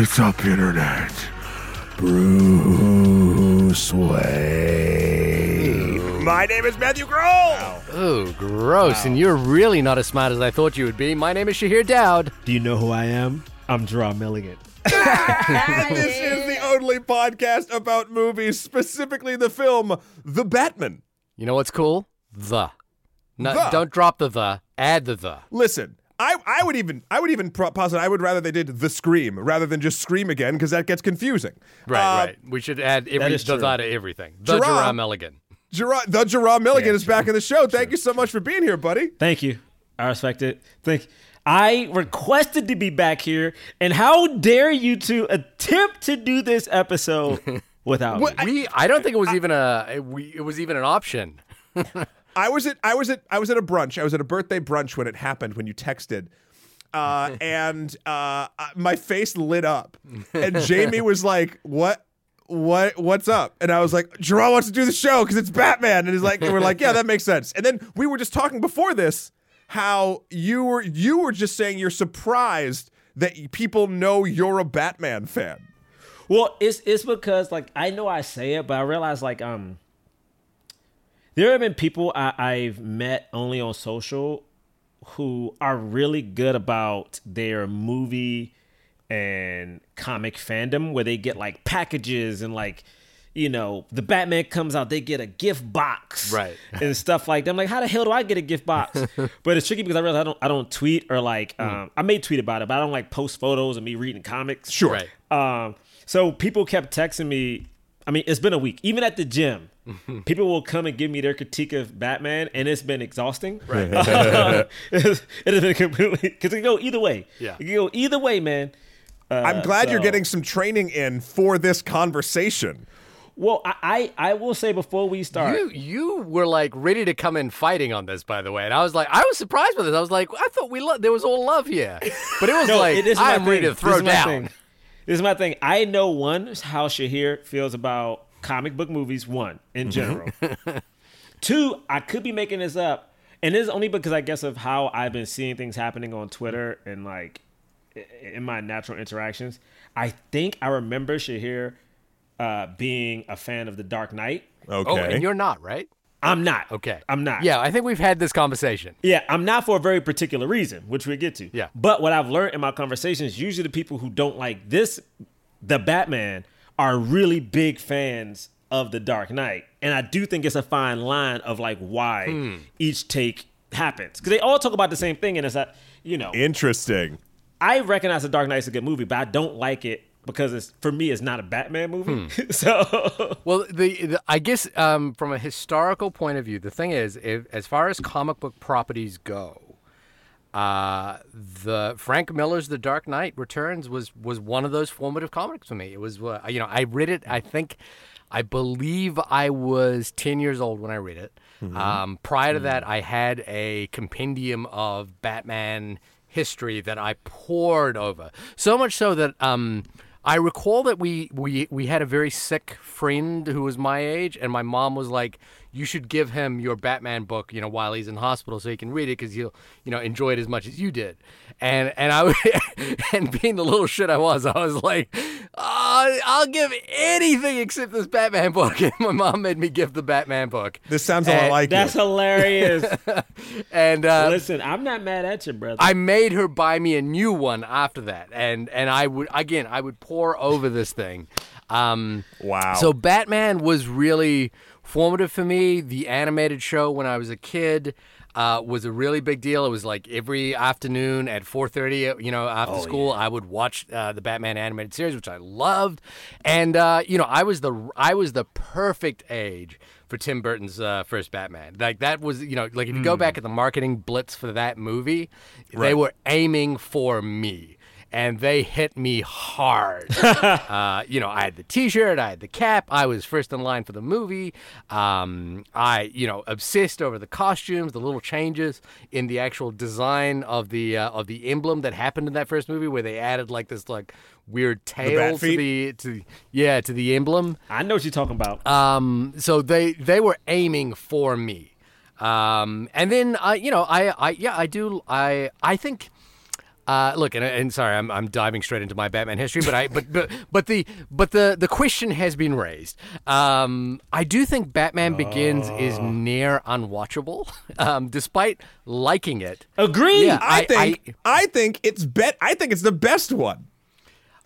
What's up, Internet? Bruce Wayne. My name is Matthew Grohl. Oh, gross. And you're really not as smart as I thought you would be. My name is Shahir Daud. Do you know who I am? I'm Jerah Milligan. this is the only podcast about movies, specifically the film The Batman. You know what's cool? The. No, The. Don't drop the the. Add the the. Listen, I, I would even I would even posit I would rather they did the scream rather than just scream again because that gets confusing. Right, Uh, right. We should add every is the true. the to everything. The Jerah- Jerah Milligan. Jerah, the Jerah Milligan Yeah, is back in the show. Thank you so much for being here, buddy. Thank you. I respect it. Thank I requested to be back here, and how dare you to attempt to do this episode without me? We. I don't think it was even a. We, it was even an option. I was at I was at I was at a brunch. I was at a birthday brunch when it happened when you texted. Uh, and uh, my face lit up, and Jamie was like, "What, what, what's up?" And I was like, "Jerah wants to do the show because it's Batman." And he's like, and "We're like, yeah, that makes sense." And then we were just talking before this how you were you were just saying you're surprised that people know you're a Batman fan. Well, it's it's because like I know I say it, but I realize like um there have been people I, I've met only on social who are really good about their movie and comic fandom where they get like packages and like you know the batman comes out they get a gift box Right. and stuff like that i'm like how the hell do i get a gift box but it's tricky because i realize i don't i don't tweet or like um, i may tweet about it but i don't like post photos of me reading comics Sure. Right. um, so people kept texting me. I mean, it's been a week. Even at the gym, people will come and give me their critique of Batman, and it's been exhausting. Right. it has been completely because it can go either way. Yeah. it can go either way, man. Uh, I'm glad you're getting some training in for this conversation. Well, I, I I will say before we start, You you were like ready to come in fighting on this, by the way, and I was like, I was surprised with this. I was like, I thought we lo- there was all love here, but it was No, like it is I'm ready to throw This is my down. Thing. This is my thing. I know one how Shahir feels about comic book movies. One in Mm-hmm. general. Two, I could be making this up, and this is only because I guess of how I've been seeing things happening on Twitter and like in my natural interactions. I think I remember Shahir uh, being a fan of The Dark Knight. Okay. Oh, and you're not right. I'm not. Okay, I'm not. Yeah, I think we've had this conversation. Yeah, I'm not for a very particular reason, which we'll get to. Yeah. But what I've learned in my conversations, usually the people who don't like this, the Batman, are really big fans of the Dark Knight. And I do think it's a fine line of like why Hmm. each take happens. Because they all talk about the same thing, and it's that, you know, Interesting. I recognize the Dark Knight is a good movie, but I don't like it because it's for me it's not a Batman movie. Hmm. so Well, the, the I guess um, from a historical point of view, the thing is, if, as far as comic book properties go, uh, the Frank Miller's The Dark Knight Returns was was one of those formative comics for me. It was, uh, you know, I read it. I think, I believe I was ten years old when I read it. Um, prior to that, I had a compendium of Batman history that I poured over. So much so that um, I recall that we, we we had a very sick friend who was my age, and my mom was like, "You should give him your Batman book, you know, while he's in hospital, so he can read it because he'll, you know, enjoy it as much as you did." And and I and being the little shit I was, I was like, oh, "I'll give anything except this Batman book." And my mom made me give the Batman book. This sounds a lot like that's you. hilarious. And uh, Listen, I'm not mad at you, brother. I made her buy me a new one after that, and and I would again I would pour over this thing. Um, Wow. So Batman was really formative for me. The animated show when I was a kid uh, was a really big deal. It was like every afternoon at 4:30, you know, after school, I would watch uh, the Batman animated series, which I loved. And uh, you know, I was the I was the perfect age for Tim Burton's uh, first Batman. Like that was, you know, like if you go back at the marketing blitz for that movie, they were aiming for me. And they hit me hard. uh, you know, I had the T-shirt, I had the cap, I was first in line for the movie. Um, I, you know, obsessed over the costumes, the little changes in the actual design of the uh, of the emblem that happened in that first movie, where they added like this like weird tail bat to the to yeah to the emblem. I know what you're talking about. Um, so they they were aiming for me. Um, and then I, you know, I I yeah I do I I think Uh, look, and, and sorry, I'm, I'm diving straight into my Batman history, but I but but, but the but the the question has been raised. Um, I do think Batman Begins is Oh. near unwatchable, um, despite liking it. Agreed. Yeah. I, I- think I, think it's bet I think it's the best one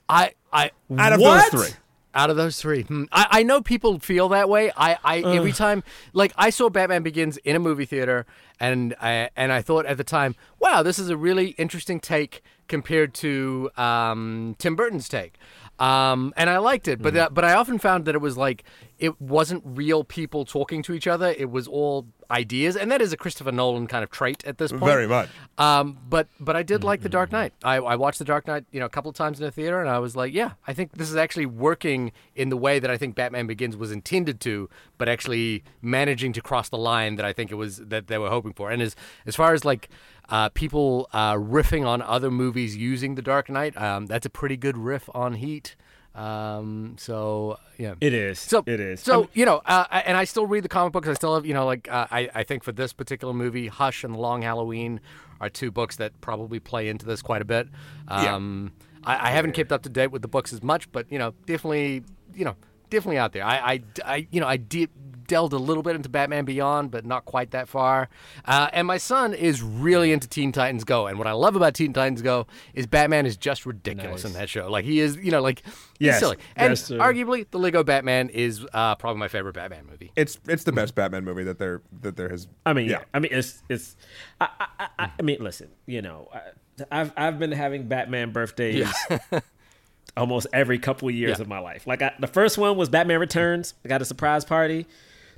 I I out of What? those three. Out of those three, hmm. I, I know people feel that way. I, I every time, like I saw Batman Begins in a movie theater, and I and I thought at the time, wow, this is a really interesting take compared to um, Tim Burton's take, um, and I liked it. But uh, but I often found that it was like it wasn't real people talking to each other. It was all ideas, and that is a Christopher Nolan kind of trait at this point. Very much. Um, but but I did like The Dark Knight. I, I watched The Dark Knight, you know, a couple of times in the theater, and I was like, yeah, I think this is actually working in the way that I think Batman Begins was intended to, but actually managing to cross the line that I think it was that they were hoping for. And as as far as like uh, people uh, riffing on other movies using The Dark Knight, um, that's a pretty good riff on Heat. Um, so yeah, It is. so it is. So you know, uh, I- and I still read the comic books. I still have, you know, like uh, I I think for this particular movie, Hush and The Long Halloween are two books that probably play into this quite a bit. Um, I, I haven't kept up to date with the books as much, but you know, definitely, you know, definitely out there. I I, I you know, I de- delved a little bit into Batman Beyond, but not quite that far. Uh, and my son is really into Teen Titans Go, and what I love about Teen Titans Go is Batman is just ridiculous in that show. Like he is, you know, like he's Yes, silly. And that's true. arguably, the Lego Batman is uh, probably my favorite Batman movie. It's it's the best Batman movie that there that there has. I mean, yeah. yeah. I mean, it's it's. I I, I, I mean, listen. You know, I, I've I've been having Batman birthdays almost every couple of years Yeah. of my life. Like I, the first one was Batman Returns. I got a surprise party.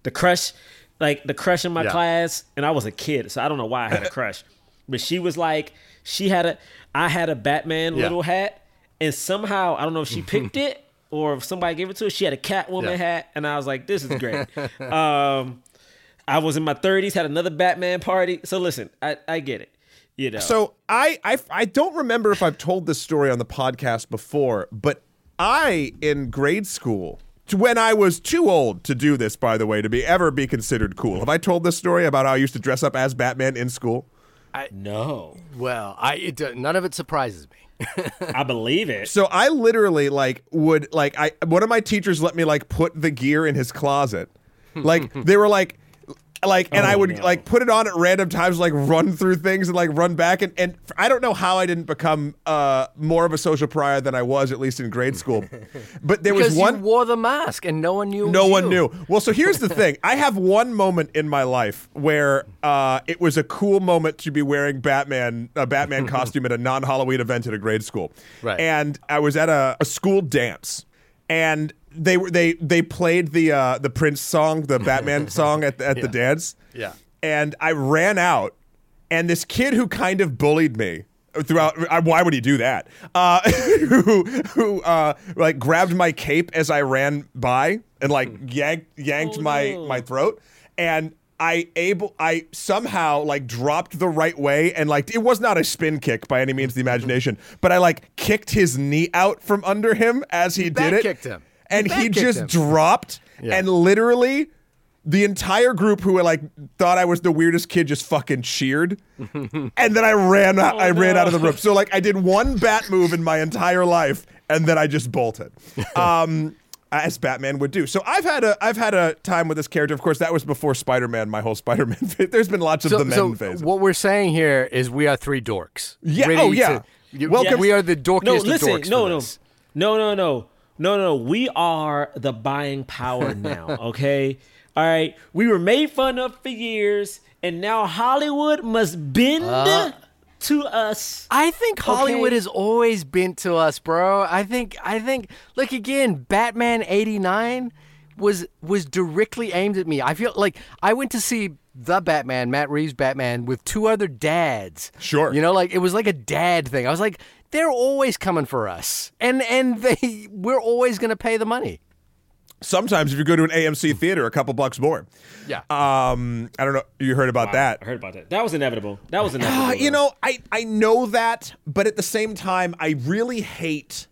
The crush, like the crush in my Yeah. class, and I was a kid, so I don't know why I had a crush, but she was like, she had a, I had a Batman Yeah. little hat, and somehow I don't know if she picked it or if somebody gave it to her. She had a Catwoman Yeah. hat, and I was like, this is great. um, I was in my 30s, had another Batman party. So listen, I, I get it. You know. So I, I I don't remember if I've told this story on the podcast before, but I in grade school when I was too old to do this, by the way, to be ever be considered cool. Have I told this story about how I used to dress up as Batman in school? I, no, Well, I it, uh, none of it surprises me. I believe it. So I literally like would like I one of my teachers let me like put the gear in his closet. Like they were like like and Oh, I would like put it on at random times like run through things and like run back and and I don't know how I didn't become uh more of a social pariah than I was at least in grade school. But there was one you wore the mask and no one knew. no one you. knew. Well, so here's the thing. I have one moment in my life where uh, it was a cool moment to be wearing Batman a Batman costume at a non-Halloween event at a grade school. Right. And I was at a, a school dance, and they were they they played the uh, the Prince song, the Batman song at the, at the dance. Yeah. And I ran out, and this kid who kind of bullied me throughout. uh, Why would he do that? Uh, who who uh, like grabbed my cape as I ran by and like yanked yanked Oh, my no. my throat, and I able I somehow like dropped the right way and like it was not a spin kick by any means of the imagination, but I like kicked his knee out from under him as he did it. back-kicked him. You And he just him. dropped Yeah. and literally the entire group who were like thought I was the weirdest kid just fucking cheered. and then I ran out I ran no. out of the room. So like I did one bat move in my entire life and then I just bolted. Um as Batman would do. So I've had a I've had a time with this character. Of course, that was before Spider-Man, my whole Spider-Man phase. There's been lots of So, the men so phase. what we're saying here is we are three dorks. Yeah, oh, yeah. to- you- Welcome- We are the dorkiest no, of listen, dorks. no, no, this. no, no, no, no, no. We are the buying power now. Okay, all right. We were made fun of for years, and now Hollywood must bend Uh. to us. I think Hollywood Okay. has always bent to us, bro. I think I think look again, Batman 89 was was directly aimed at me. I feel like I went to see the Batman, Matt Reeves Batman with two other dads. Sure. You know, like it was like a dad thing. I was like they're always coming for us. And and they we're always going to pay the money. Sometimes if you go to an AMC theater, a couple bucks more. Yeah. Um, I don't know. You heard about that? I heard about that. That was inevitable. That was inevitable. Uh, you know, I I know that, but at the same time, I really hate.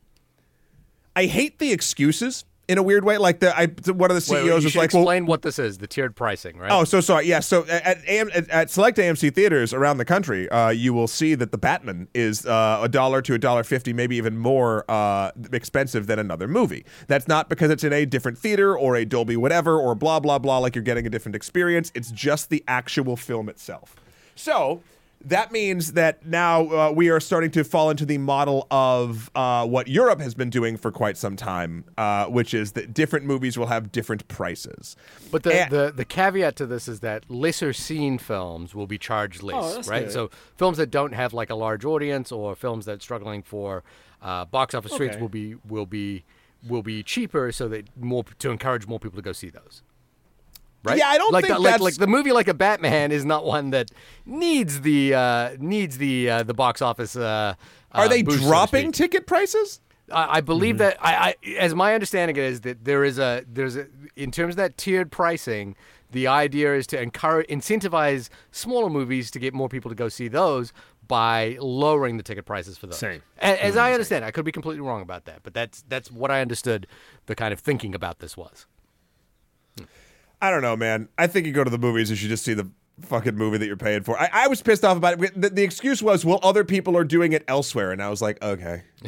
I hate the excuses. In a weird way. Like the I one of the CEOs wait, you was like, well, explain what this is, the tiered pricing, right? Oh, so sorry. Yeah. So at AM, at, at select AMC theaters around the country, uh, you will see that the Batman is uh, a dollar to a dollar fifty, maybe even more uh, expensive than another movie. That's not because it's in a different theater or a Dolby whatever or blah blah blah. Like you're getting a different experience. It's just the actual film itself. So that means that now uh, we are starting to fall into the model of uh, what Europe has been doing for quite some time, uh, which is that different movies will have different prices. But the, And- the, the caveat to this is that lesser seen films will be charged less, Oh, right? good. So films that don't have like a large audience or films that are struggling for uh, box office rates will be will be will be cheaper, so that more to encourage more people to go see those. Right? Yeah, I don't like think the, like, that's- like the movie like a Batman is not one that needs the uh, needs the uh, the box office. Uh, Are uh, they boost, dropping speak. ticket prices? I, I believe that I, I, as my understanding it is that there is a there's a in terms of that tiered pricing, the idea is to encourage incentivize smaller movies to get more people to go see those by lowering the ticket prices for those. Same. A- As, I understand, I could be completely wrong about that, but that's that's what I understood. The kind of thinking about this was. I don't know, man. I think you go to the movies, and you should just see the fucking movie that you're paying for. I, I was pissed off about it. The, the excuse was, well, other people are doing it elsewhere. And I was like, okay.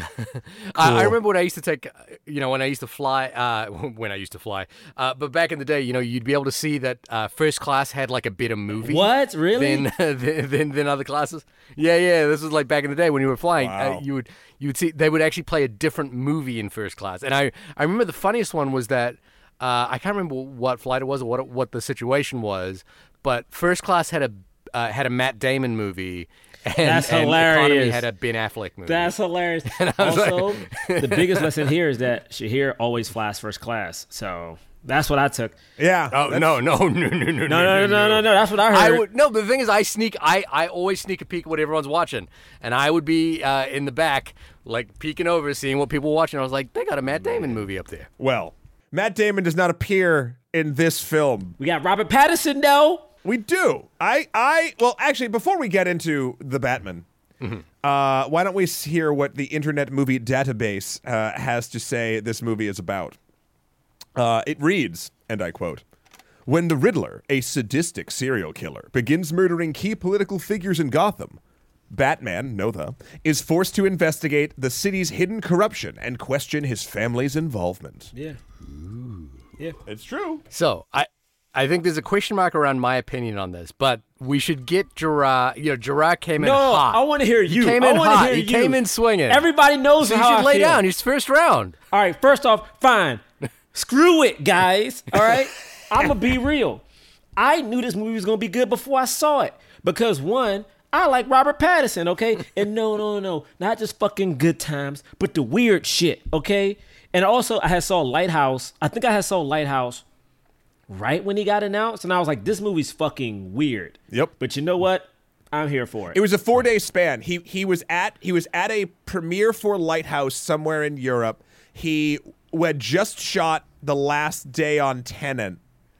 I, I remember when I used to take, uh, you know, when I used to fly, uh, when I used to fly, uh, but back in the day, you know, you'd be able to see that uh, first class had like a better movie. What? Really? Than, than, than than other classes. Yeah, yeah. This was like back in the day when you were flying. Wow. Uh, you would you would see they would actually play a different movie in first class. And I I remember the funniest one was that uh, I can't remember what flight it was or what what the situation was, but first class had a uh, had a Matt Damon movie. And, That's and Economy had a Ben Affleck movie. That's hilarious. I was Also, the biggest lesson here is that Shahir always flies first class. So that's what I took. Yeah. Oh no no no no no no No, no, no, no, no, no. That's what I I heard. would no, but the thing is, I sneak. I I always sneak a peek at what everyone's watching, and I would be uh, in the back, like peeking over, seeing what people were watching. I was like, they got a Matt Damon movie up there. Well, Matt Damon does not appear in this film. we got Robert Pattinson though. We do. I, I, well, actually, before we get into the Batman, uh, why don't we hear what the Internet Movie Database uh, has to say this movie is about? Uh, it reads, and I quote. When the Riddler, a sadistic serial killer, begins murdering key political figures in Gotham, Batman, know the, is forced to investigate the city's hidden corruption and question his family's involvement. Yeah. Yeah. It's true. So I. I think there's a question mark around my opinion on this, but we should get Jerah. You know, Jerah came in No, hot. I want to hear you. He came I in hot. Hear He you. came in swinging. Everybody knows so you how should I lay feel. down. He's first round. All right, first off, fine. Screw it, guys. All right? I'm to be real. I knew this movie was going to be good before I saw it. Because, one, I like Robert Pattinson, okay? And no, no, no, not just fucking good times, but the weird shit, okay? And also, I had saw Lighthouse. I think I had saw Lighthouse right when he got announced. And I was like, this movie's fucking weird. Yep. But you know what? I'm here for it. It was a four day span. He he was at he was at a premiere for Lighthouse somewhere in Europe. He had just shot the last day on Tenet,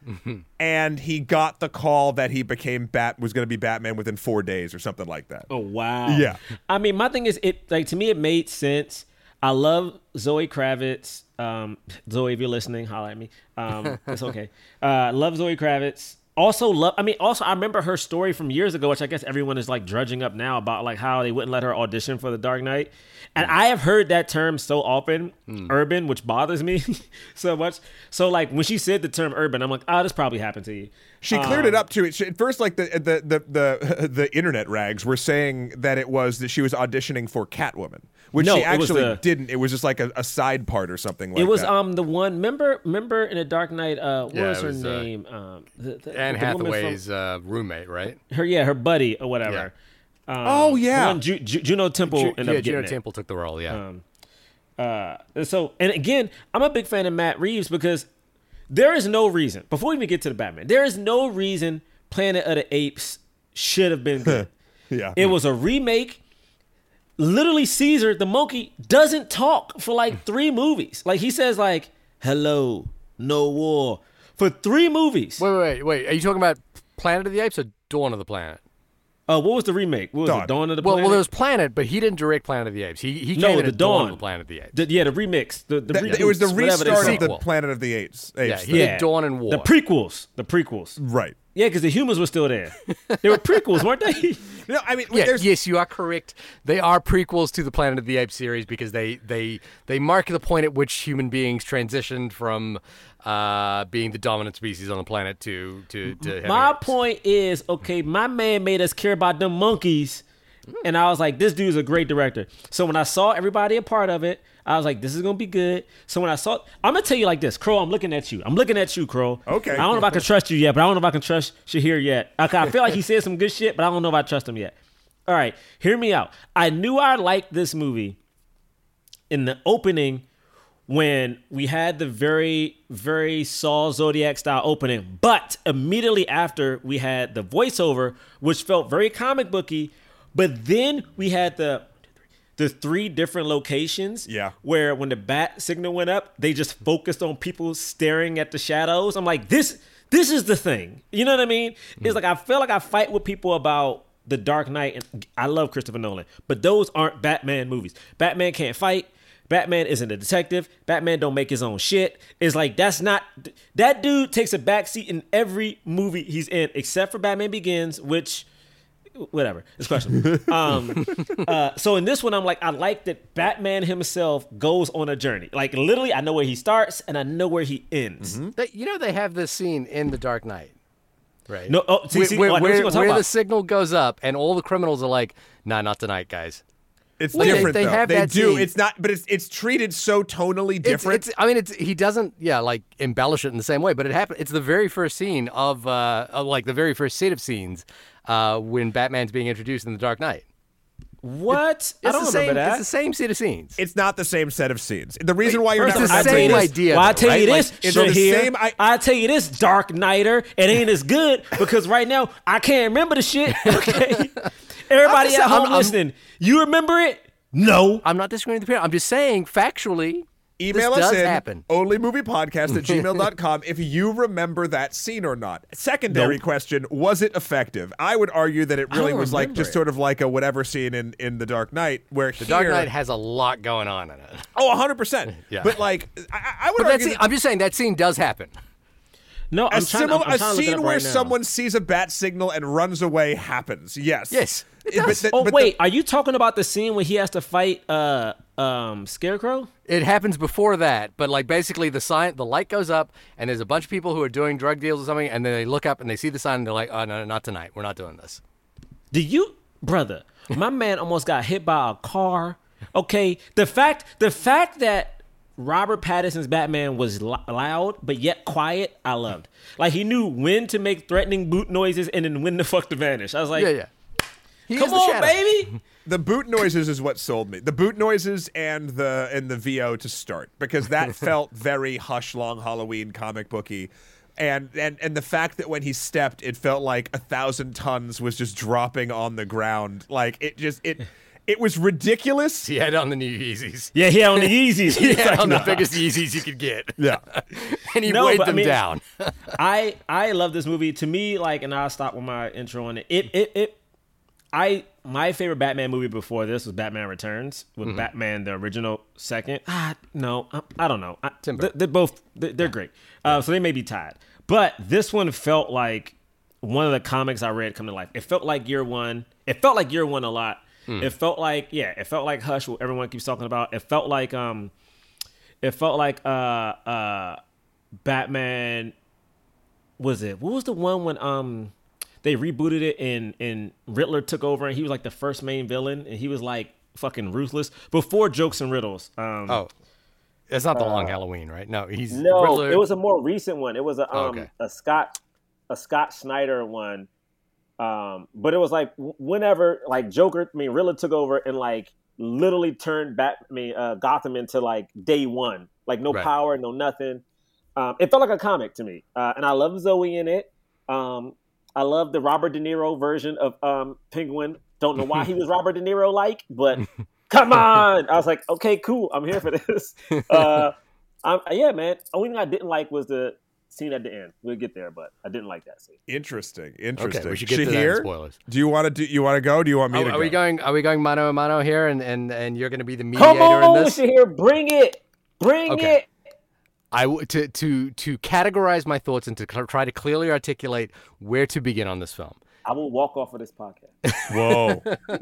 and he got the call that he became Bat was going to be Batman within four days or something like that. Oh wow. Yeah. I mean, my thing is, it like to me, it made sense. I love Zoe Kravitz. Um, Zoe, if you're listening, holla at me. Um, it's okay. Uh, love Zoe Kravitz. Also love. I mean, also I remember her story from years ago, which I guess everyone is like drudging up now about like how they wouldn't let her audition for The Dark Knight. And I have heard that term so often, urban, which bothers me so much. So like when she said the term urban, I'm like, oh, this probably happened to you. She cleared it up too. She- At first, like the the the the, the internet rags were saying that it was that she was auditioning for Catwoman, which No, she it was actually the- didn't. It was just like a, a side part or something like It was that. um the one. Remember, remember in a Dark Knight. Uh, what Yeah, was her was, uh, name? um, the, the, Anne the woman from- Hathaway's uh, roommate, right? her yeah her buddy or whatever. Um, Oh, yeah. Ju- Ju- Juno Temple Ju- ended yeah, up Juno it. Temple took the role. Yeah. Uh, so and again, I'm a big fan of Matt Reeves because there is no reason before we even get to the Batman, there is no reason Planet of the Apes should have been good. yeah. it was a remake. Literally, Caesar the monkey doesn't talk for like three movies. Like he says like "Hello, no war" for three movies. wait, wait, wait, wait. Are you talking about Planet of the Apes or Dawn of the Planet? Uh, what was the remake? What was Dawn. it? Dawn of the Planet? well, well, there was Planet, but he didn't direct Planet of the Apes. He he No, came in the Dawn Dawn. of the Planet of the Apes. The- yeah, the remix. The, the Th- it was the reboots, whatever they restart of the Planet of the Apes. Yeah, Apes he thing. did Dawn and War. The prequels. The prequels. right. Yeah, because the humans were still there. they were prequels, weren't they? No, I mean, yeah, there's yes, you are correct. They are prequels to the Planet of the Apes series because they they they mark the point at which human beings transitioned from uh, being the dominant species on the planet to to, to My apes. point is, okay, my man made us care about them monkeys, and I was like, this dude's a great director. So when I saw everybody a part of it, I was like, this is gonna be good. So when I saw, I'm gonna tell you like this, Crow. I'm looking at you. I'm looking at you, Crow. Okay. I don't know if I can trust you yet, but I don't know if I can trust Shahir yet. Okay, I feel like he said some good shit, but I don't know if I trust him yet. All right, hear me out. I knew I liked this movie in the opening when we had the very, very Saw Zodiac style opening, but immediately after we had the voiceover, which felt very comic booky, but then we had the the three different locations. Yeah. Where when the bat signal went up, they just focused on people staring at the shadows. I'm like, this this is the thing. You know what I mean? It's mm. like I feel like I fight with people about the Dark Knight, and I love Christopher Nolan, but those aren't Batman movies. Batman can't fight. Batman isn't a detective. Batman don't make his own shit. It's like that's not that dude takes a backseat in every movie he's in, except for Batman Begins, which whatever. It's questionable. um, uh, so in this one, I'm like, I like that Batman himself goes on a journey. Like literally, I know where he starts and I know where he ends. They, you know, they have this scene in The Dark Knight, right? No, oh, see, where, see, where, oh, I know what where- you're gonna talk where the signal goes up, and all the criminals are like, "Nah, not tonight, guys." it's Well, different. they though. have they that do. scene. It's not, but it's it's treated so tonally It's, different. it's, I mean, it's he doesn't, yeah, like embellish it in the same way, but it happened. It's the very first scene of, uh, of like the very first set of scenes uh, when Batman's being introduced in The Dark Knight. What? It's I don't the remember same, that. It's the same set of scenes. It's not the same set of scenes. The reason why you're not the I tell you same this. idea, Well, I tell you right? this, Like, it's the Shahir, same I- I tell you this, Dark Knighter, it ain't as good because right now I can't remember the shit. Okay, everybody just- at home I'm- I'm- listening, you remember it? No. I'm not disagreeing with the parent. I'm just saying factually. Email this us does in happen. onlymoviepodcast at gmail.com if you remember that scene or not. Secondary Nope. question Was it effective? I would argue that it really was like just it. sort of like a whatever scene in, in The Dark Knight where The Dark Knight has a lot going on in it. Oh, 100%. Yeah. But like, I, I would But that argue scene, that I'm just saying that scene does happen. No, a, I'm trying, similar, I'm, I'm a trying to look scene where right now. someone sees a bat signal and runs away happens. Yes. Yes, it But the- Oh but the- wait, are you talking about the scene where he has to fight uh um Scarecrow? It happens before that, but like basically the sign, the light goes up, and there's a bunch of people who are doing drug deals or something, and then they look up and they see the sign, and they're like, "Oh no, not tonight. We're not doing this." Do you, brother? My man almost got hit by a car. Okay, the fact the fact that Robert Pattinson's Batman was loud but yet quiet, I loved. Like he knew when to make threatening boot noises and then when the fuck to vanish. I was like, Yeah, yeah. He come on, shadow. baby. the boot noises is what sold me. The boot noises and the and the VO to start because that felt very hush long Halloween comic booky. And, and and the fact that when he stepped, it felt like a thousand tons was just dropping on the ground. Like it just it it was ridiculous. He had on the new Yeezys. Yeah, he had on the Yeezys. He had like, on the biggest Yeezys you could get, Yeah. and he No, weighed but I them mean- down. I I love this movie. To me, like, and I'll stop with my intro on it. It it it. I my favorite Batman movie before this was Batman Returns with Mm-hmm. Batman the original second. Ah, no, I, I don't know. I, Tim they're, Burton. they're both they're, they're great. Uh, so they may be tied, but this one felt like one of the comics I read come to life. It felt like Year One. It felt like Year One a lot. Hmm. It felt like yeah. It felt like Hush, what everyone keeps talking about. It felt like um, it felt like uh uh, Batman was it? What was the one when um they rebooted it and and Riddler took over and he was like the first main villain and he was like fucking ruthless before jokes and riddles. Um, Oh, it's not the Long Halloween, right? No, he's No, Riddler- it was a more recent one. It was a um okay. a Scott a Scott Snyder one. Um, but it was like whenever like Joker, I mean Riddler took over and like literally turned Bat, I mean uh, Gotham into like day one, like no Right. power, no nothing. Um, it felt like a comic to me, uh, and I love Zoe in it. Um, I love the Robert De Niro version of um, Penguin. Don't know why he was Robert De Niro like, but come on! I was like, okay, cool, I'm here for this. Uh, I'm, yeah, man. Only thing I didn't like was the scene at the end. We'll get there, but I didn't like that scene. Interesting. Interesting. Okay, we should get to that spoilers. Do you want to do? You want to go? Do you want me Oh, to are go? we going? Are we going mano a mano here, and and and you're going to be the mediator Come on, in this? Shahir, bring it, bring Okay. it. I w- to to to categorize my thoughts and to cl- try to clearly articulate where to begin on this film. I will walk off of this podcast. Whoa.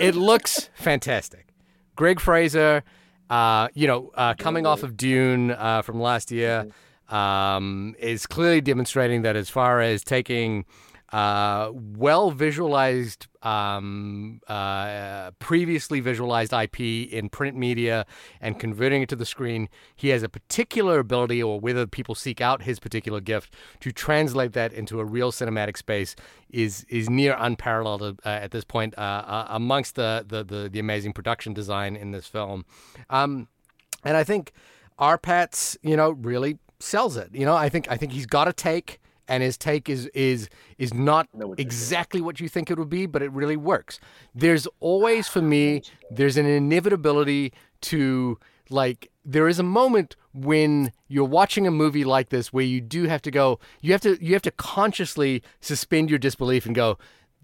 It looks fantastic. Greig Fraser, uh, you know, uh, coming off of Dune uh, from last year, um, is clearly demonstrating that as far as taking uh, well visualized, um, uh, previously visualized IP in print media and converting it to the screen, he has a particular ability, or whether people seek out his particular gift, to translate that into a real cinematic space is is near unparalleled uh, at this point uh, uh, amongst the, the the the amazing production design in this film. Um, and I think RPattz, you know, really sells it. You know, I think I think he's got a take, and his take is is is not exactly what you think it would be, but it really works. There's always for me, there's an inevitability to like there is a moment when you're watching a movie like this where you do have to go you have to you have to consciously suspend your disbelief and go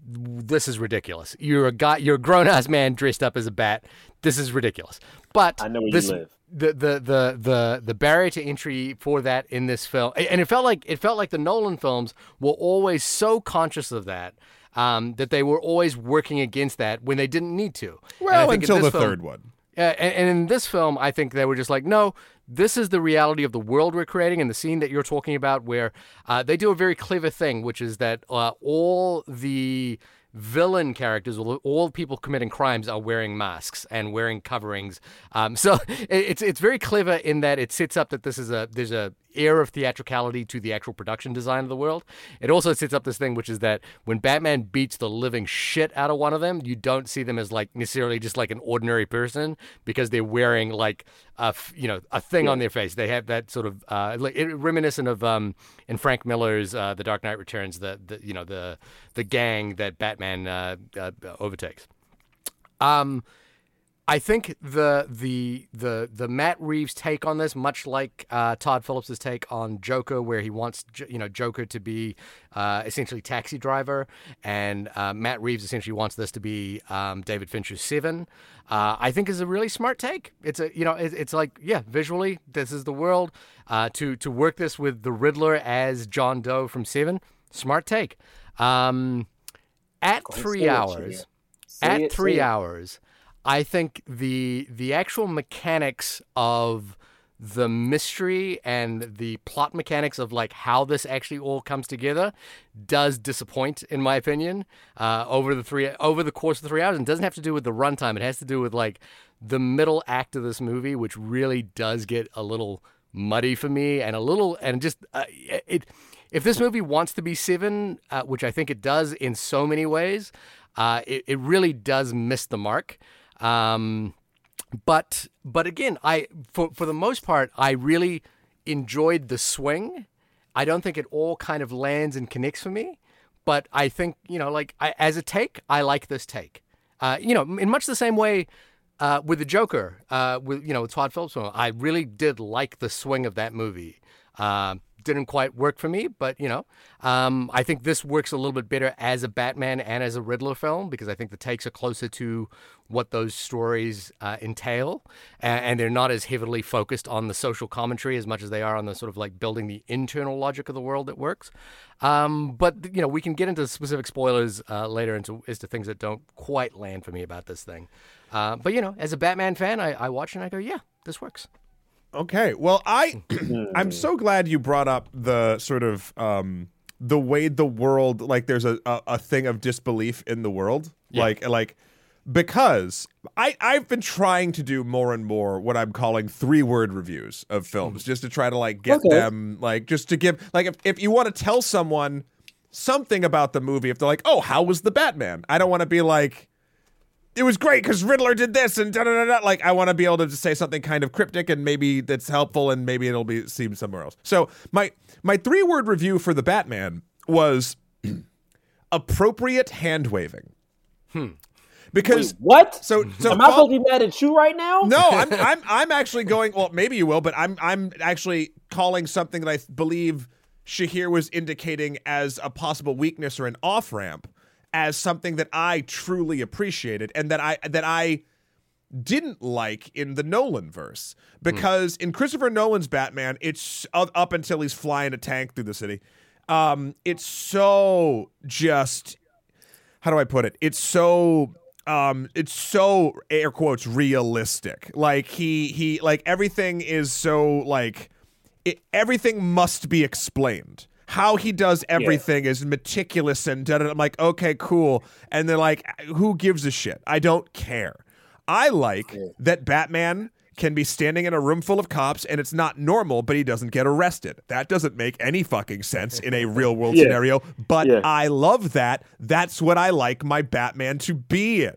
this is ridiculous. You're a guy you're a grown ass man dressed up as a bat. This is ridiculous. But I know where you this, live. the the the the the barrier to entry for that in this film, and it felt like it felt like the Nolan films were always so conscious of that. Um, that they were always working against that when they didn't need to. And I well, think in until the this film- third one. Yeah, and, and in this film, I think they were just like, no, this is the reality of the world we're creating, and the scene that you're talking about, where uh, they do a very clever thing, which is that uh, all the villain characters, all people committing crimes, are wearing masks and wearing coverings. Um, so it- it's it's very clever in that it sets up that this is a there's a air of theatricality to the actual production design of the world. It also sets up this thing, which is that when Batman beats the living shit out of one of them, you don't see them as like necessarily just like an ordinary person because they're wearing like a you know a thing on their face. They have that sort of uh, like, it, reminiscent of um, in Frank Miller's uh, The Dark Knight Returns, the, the you know the the gang that Batman uh, uh, overtakes. Um, I think the the the the Matt Reeves take on this, much like uh, Todd Phillips' take on Joker, where he wants you know Joker to be uh, essentially taxi driver, and uh, Matt Reeves essentially wants this to be um, David Fincher's Seven. Uh, I think is a really smart take. It's a you know it, it's like yeah, visually this is the world. Uh, to to work this with the Riddler as John Doe from Seven, smart take. Um, at three hours at three hours, I think the the actual mechanics of the mystery and the plot mechanics of like how this actually all comes together does disappoint in my opinion uh, over the three over the course of the three hours. And doesn't have to do with the runtime. It has to do with like the middle act of this movie which really does get a little muddy for me and a little and just uh, it if this movie wants to be seven uh, which i think it does in so many ways uh, it, it really does miss the mark um, but but again i for for the most part i really enjoyed the swing. I don't think it all kind of lands and connects for me but i think you know like I, as a take i like this take. Uh, you know in much the same way uh, with the joker uh, with you know with todd phillips i really did like the swing of that movie um, didn't quite work for me, but you know, um, I think this works a little bit better as a Batman and as a Riddler film because I think the takes are closer to what those stories uh, entail, and, and they're not as heavily focused on the social commentary as much as they are on the sort of like building the internal logic of the world that works. Um, but you know, we can get into specific spoilers uh, later into as to things that don't quite land for me about this thing. Uh, but you know, as a Batman fan, I, I watch and I go, yeah, this works. Okay. Well, I I'm so glad you brought up the sort of um the way the world like there's a a, a thing of disbelief in the world. Like like because I I've been trying to do more and more what I'm calling three word reviews of films just to try to like get Okay. them like just to give like if if you want to tell someone something about the movie if they're like, "Oh, how was the Batman?" I don't want to be like it was great because Riddler did this and da da da da. Like, I want to be able to just say something kind of cryptic and maybe that's helpful and maybe it'll be seen somewhere else. So my my three word review for the Batman was appropriate hand waving. Hmm. because Wait, what? so so Am I supposed to be mad at you right now? No, I'm, I'm I'm actually going. Well, maybe you will, but I'm I'm actually calling something that I believe Shahir was indicating as a possible weakness or an off ramp as something that I truly appreciated and that I that I didn't like in the Nolan verse because in Christopher Nolan's Batman, it's up up until he's flying a tank through the city. Um, it's so just how do I put it? It's so um it's so air quotes realistic. Like he he like everything is so like it, everything must be explained. How he does everything is meticulous and da-. I'm like, okay, cool. And they're like, who gives a shit? I don't care. I like that Batman can be standing in a room full of cops and it's not normal, but he doesn't get arrested. That doesn't make any fucking sense in a real world Yeah. scenario, but Yeah. I love that. That's what I like my Batman to be in.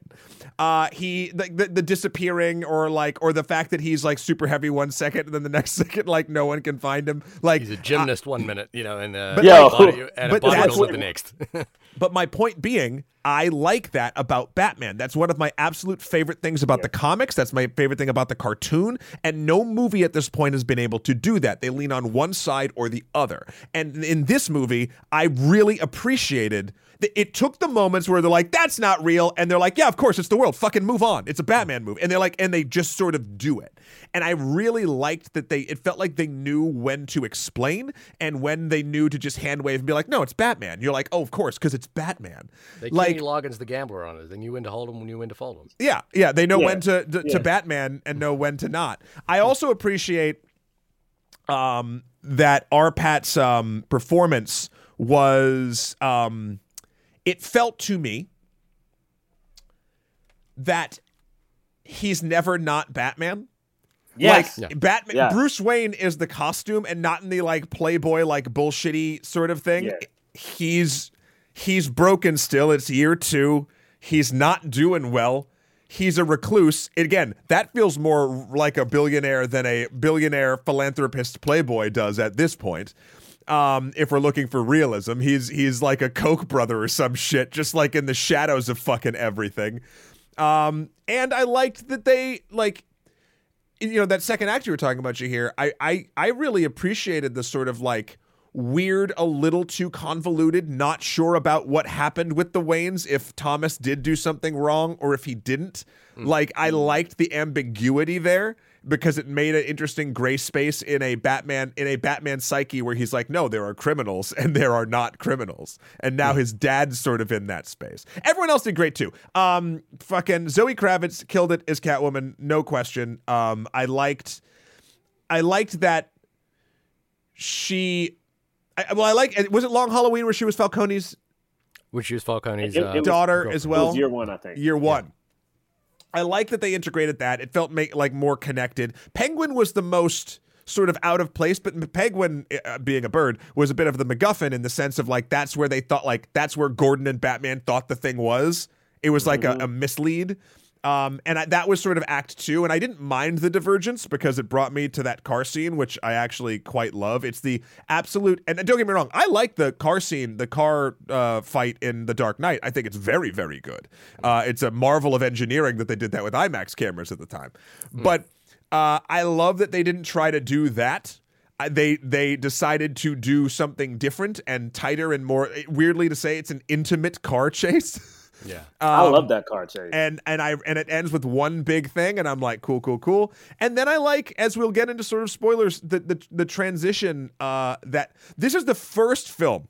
Uh, he the, the the disappearing or like or the fact that he's like super heavy one second and then the next second like no one can find him. Like He's a gymnast one minute, you know, and uh, But Yo. a body, and but that's what- the next. But my point being, I like that about Batman. That's one of my absolute favorite things about the comics. That's my favorite thing about the cartoon. And no movie at this point has been able to do that. They lean on one side or the other. And in this movie, I really appreciated it took the moments where they're like, that's not real. And they're like, yeah, of course, it's the world. Fucking move on. It's a Batman movie. And they're like, and they just sort of do it. And I really liked that they, it felt like they knew when to explain and when they knew to just hand wave and be like, no, it's Batman. You're like, oh, of course, because it's Batman. They like, Kenny Loggins the gambler on it. They knew when to hold him, knew when to fold him. yeah, yeah, they know Yeah. when to to, to Batman and know when to not. I also appreciate um, that RPattz's um, performance was um, it felt to me that he's never not Batman. Yes. Like Batman Yeah. Bruce Wayne is the costume and not in the like playboy like bullshitty sort of thing. Yeah. He's he's broken still. It's year 2. He's not doing well. He's a recluse. Again, that feels more like a billionaire than a billionaire philanthropist playboy does at this point. Um, if we're looking for realism, he's he's like a Koch brother or some shit, just like in the shadows of fucking everything. Um, and I liked that they like you know that second act you were talking about you here I, I i really appreciated the sort of like weird a little too convoluted not sure about what happened with the waynes if thomas did do something wrong or if he didn't. Like i liked the ambiguity there because it made an interesting gray space in a batman in a batman psyche where he's like no there are criminals and there are not criminals. And now his dad's sort of in that space. Everyone else did great too. Um fucking zoe kravitz killed it as catwoman no question. Um i liked i liked that she I, well i like was it long halloween where she was falcone's Which is Falcone's It- uh, it was- daughter girlfriend. as It well was year one, I think. year one. I like that they integrated that. It felt make, like more connected. Penguin was the most sort of out of place, but Penguin, uh, being a bird, was a bit of the MacGuffin in the sense of like that's where they thought like that's where Gordon and Batman thought the thing was. It was like a, a mislead. Um, and I, that was sort of act two, and I didn't mind the divergence because it brought me to that car scene, which I actually quite love. It's the absolute, and don't get me wrong, I like the car scene, the car uh, fight in The Dark Knight. I think it's very, very good. Uh, it's a marvel of engineering that they did that with IMAX cameras at the time. But uh, I love that they didn't try to do that. Uh, They they decided to do something different and tighter and more. Weirdly to say, it's an intimate car chase. Yeah. I Um, love that car chase. and and I and it ends with one big thing, and I'm like, cool, cool, cool. And then I like, as we'll get into sort of spoilers, the the, the transition. Uh, that this is the first film,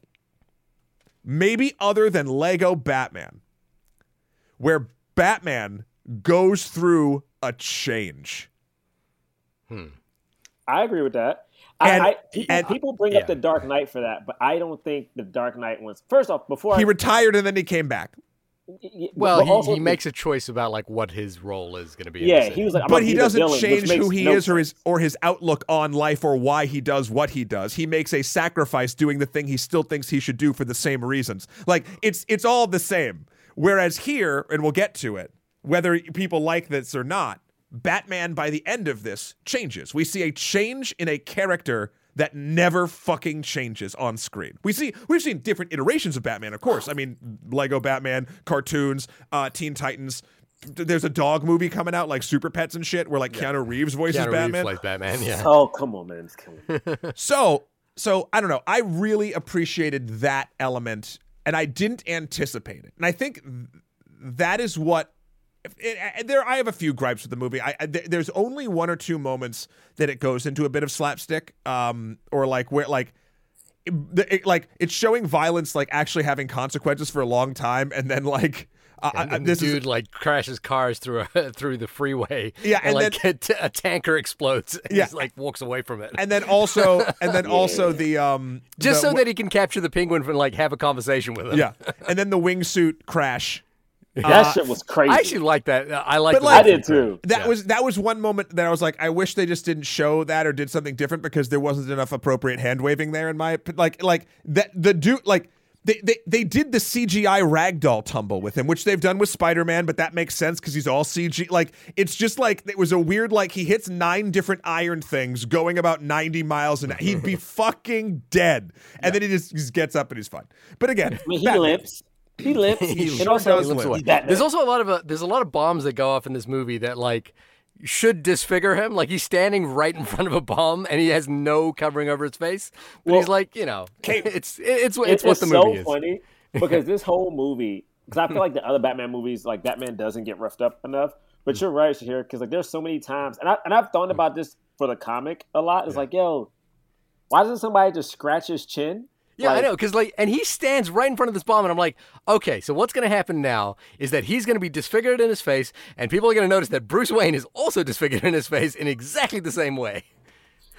maybe other than Lego Batman, where Batman goes through a change. Hmm. I agree with that. And- I, I, people, and- people bring yeah. up the Dark Knight for that, but I don't think the Dark Knight was. First off, before He I, retired and then he came back. Y- y- Well, he, also he makes a choice about like what his role is going to be. Yeah, he was like, I'm but he doesn't villain, change who he no is or his or his outlook on life or why he does what he does. He makes a sacrifice doing the thing he still thinks he should do for the same reasons. Like it's it's all the same. Whereas here, and we'll get to it, whether people like this or not, Batman by the end of this changes. We see a change in a character that never fucking changes on screen. We see we've seen different iterations of Batman, of course. I mean, Lego Batman, cartoons, uh, Teen Titans. There's a dog movie coming out like Super Pets and shit, where like Keanu Reeves voices Keanu Reeves Batman. plays Batman. Yeah. Oh come on, man, it's killing me. So, so I don't know. I really appreciated that element, and I didn't anticipate it. And I think that is what. It, there, I have a few gripes with the movie. I, I th- there's only one or two moments that it goes into a bit of slapstick, um, or like where like. It, the- it- like it's showing violence like actually having consequences for a long time and then like uh, And then this dude is like crashes cars through a, through the freeway. Yeah, and, and like a, t- a tanker explodes. And Yeah. just, like walks away from it. and then also and then also the um just the- so that he can capture the penguin and like have a conversation with him. yeah and then the wingsuit crash That uh, shit was crazy. I actually like that. Uh, I like. But, like- I did too. That Yeah. was that was one moment that I was like, I wish they just didn't show that or did something different because there wasn't enough appropriate hand waving there in my like like that the dude like they, they they did the CGI ragdoll tumble with him, which they've done with Spider Man, but that makes sense because he's all CG. Like it's just like it was a weird like he hits nine different iron things going about ninety miles an hour. He'd be fucking dead, and then he just, just gets up and he's fine. But again, I mean, he Batman. limps. He limps. He and sure also, does He limps limp. away. There's also a lot of uh, there's a lot of bombs that go off in this movie that like should disfigure him. Like he's standing right in front of a bomb and he has no covering over his face. But he's like, you know, Kate- it's it's it's, it's, what it's the so movie is. funny because this whole movie, because I feel like the other Batman movies, like Batman doesn't get roughed up enough. But you're right, Shahir, because like there's so many times, and I and I've thought about this for the comic a lot. It's like, yo, why doesn't somebody just scratch his chin? Yeah, I know, because like, and he stands right in front of this bomb, and I'm like, okay, so what's going to happen now is that he's going to be disfigured in his face, and people are going to notice that Bruce Wayne is also disfigured in his face in exactly the same way.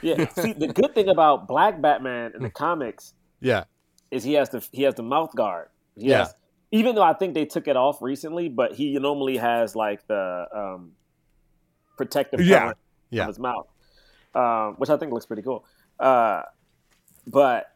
Yeah. See, the good thing about Black Batman in the comics Yeah, is he has the he has the mouth guard. He Yeah. has- even though I think they took it off recently, but he normally has like the um, protective Yeah. Yeah. his mouth, um, which I think looks pretty cool. Uh, but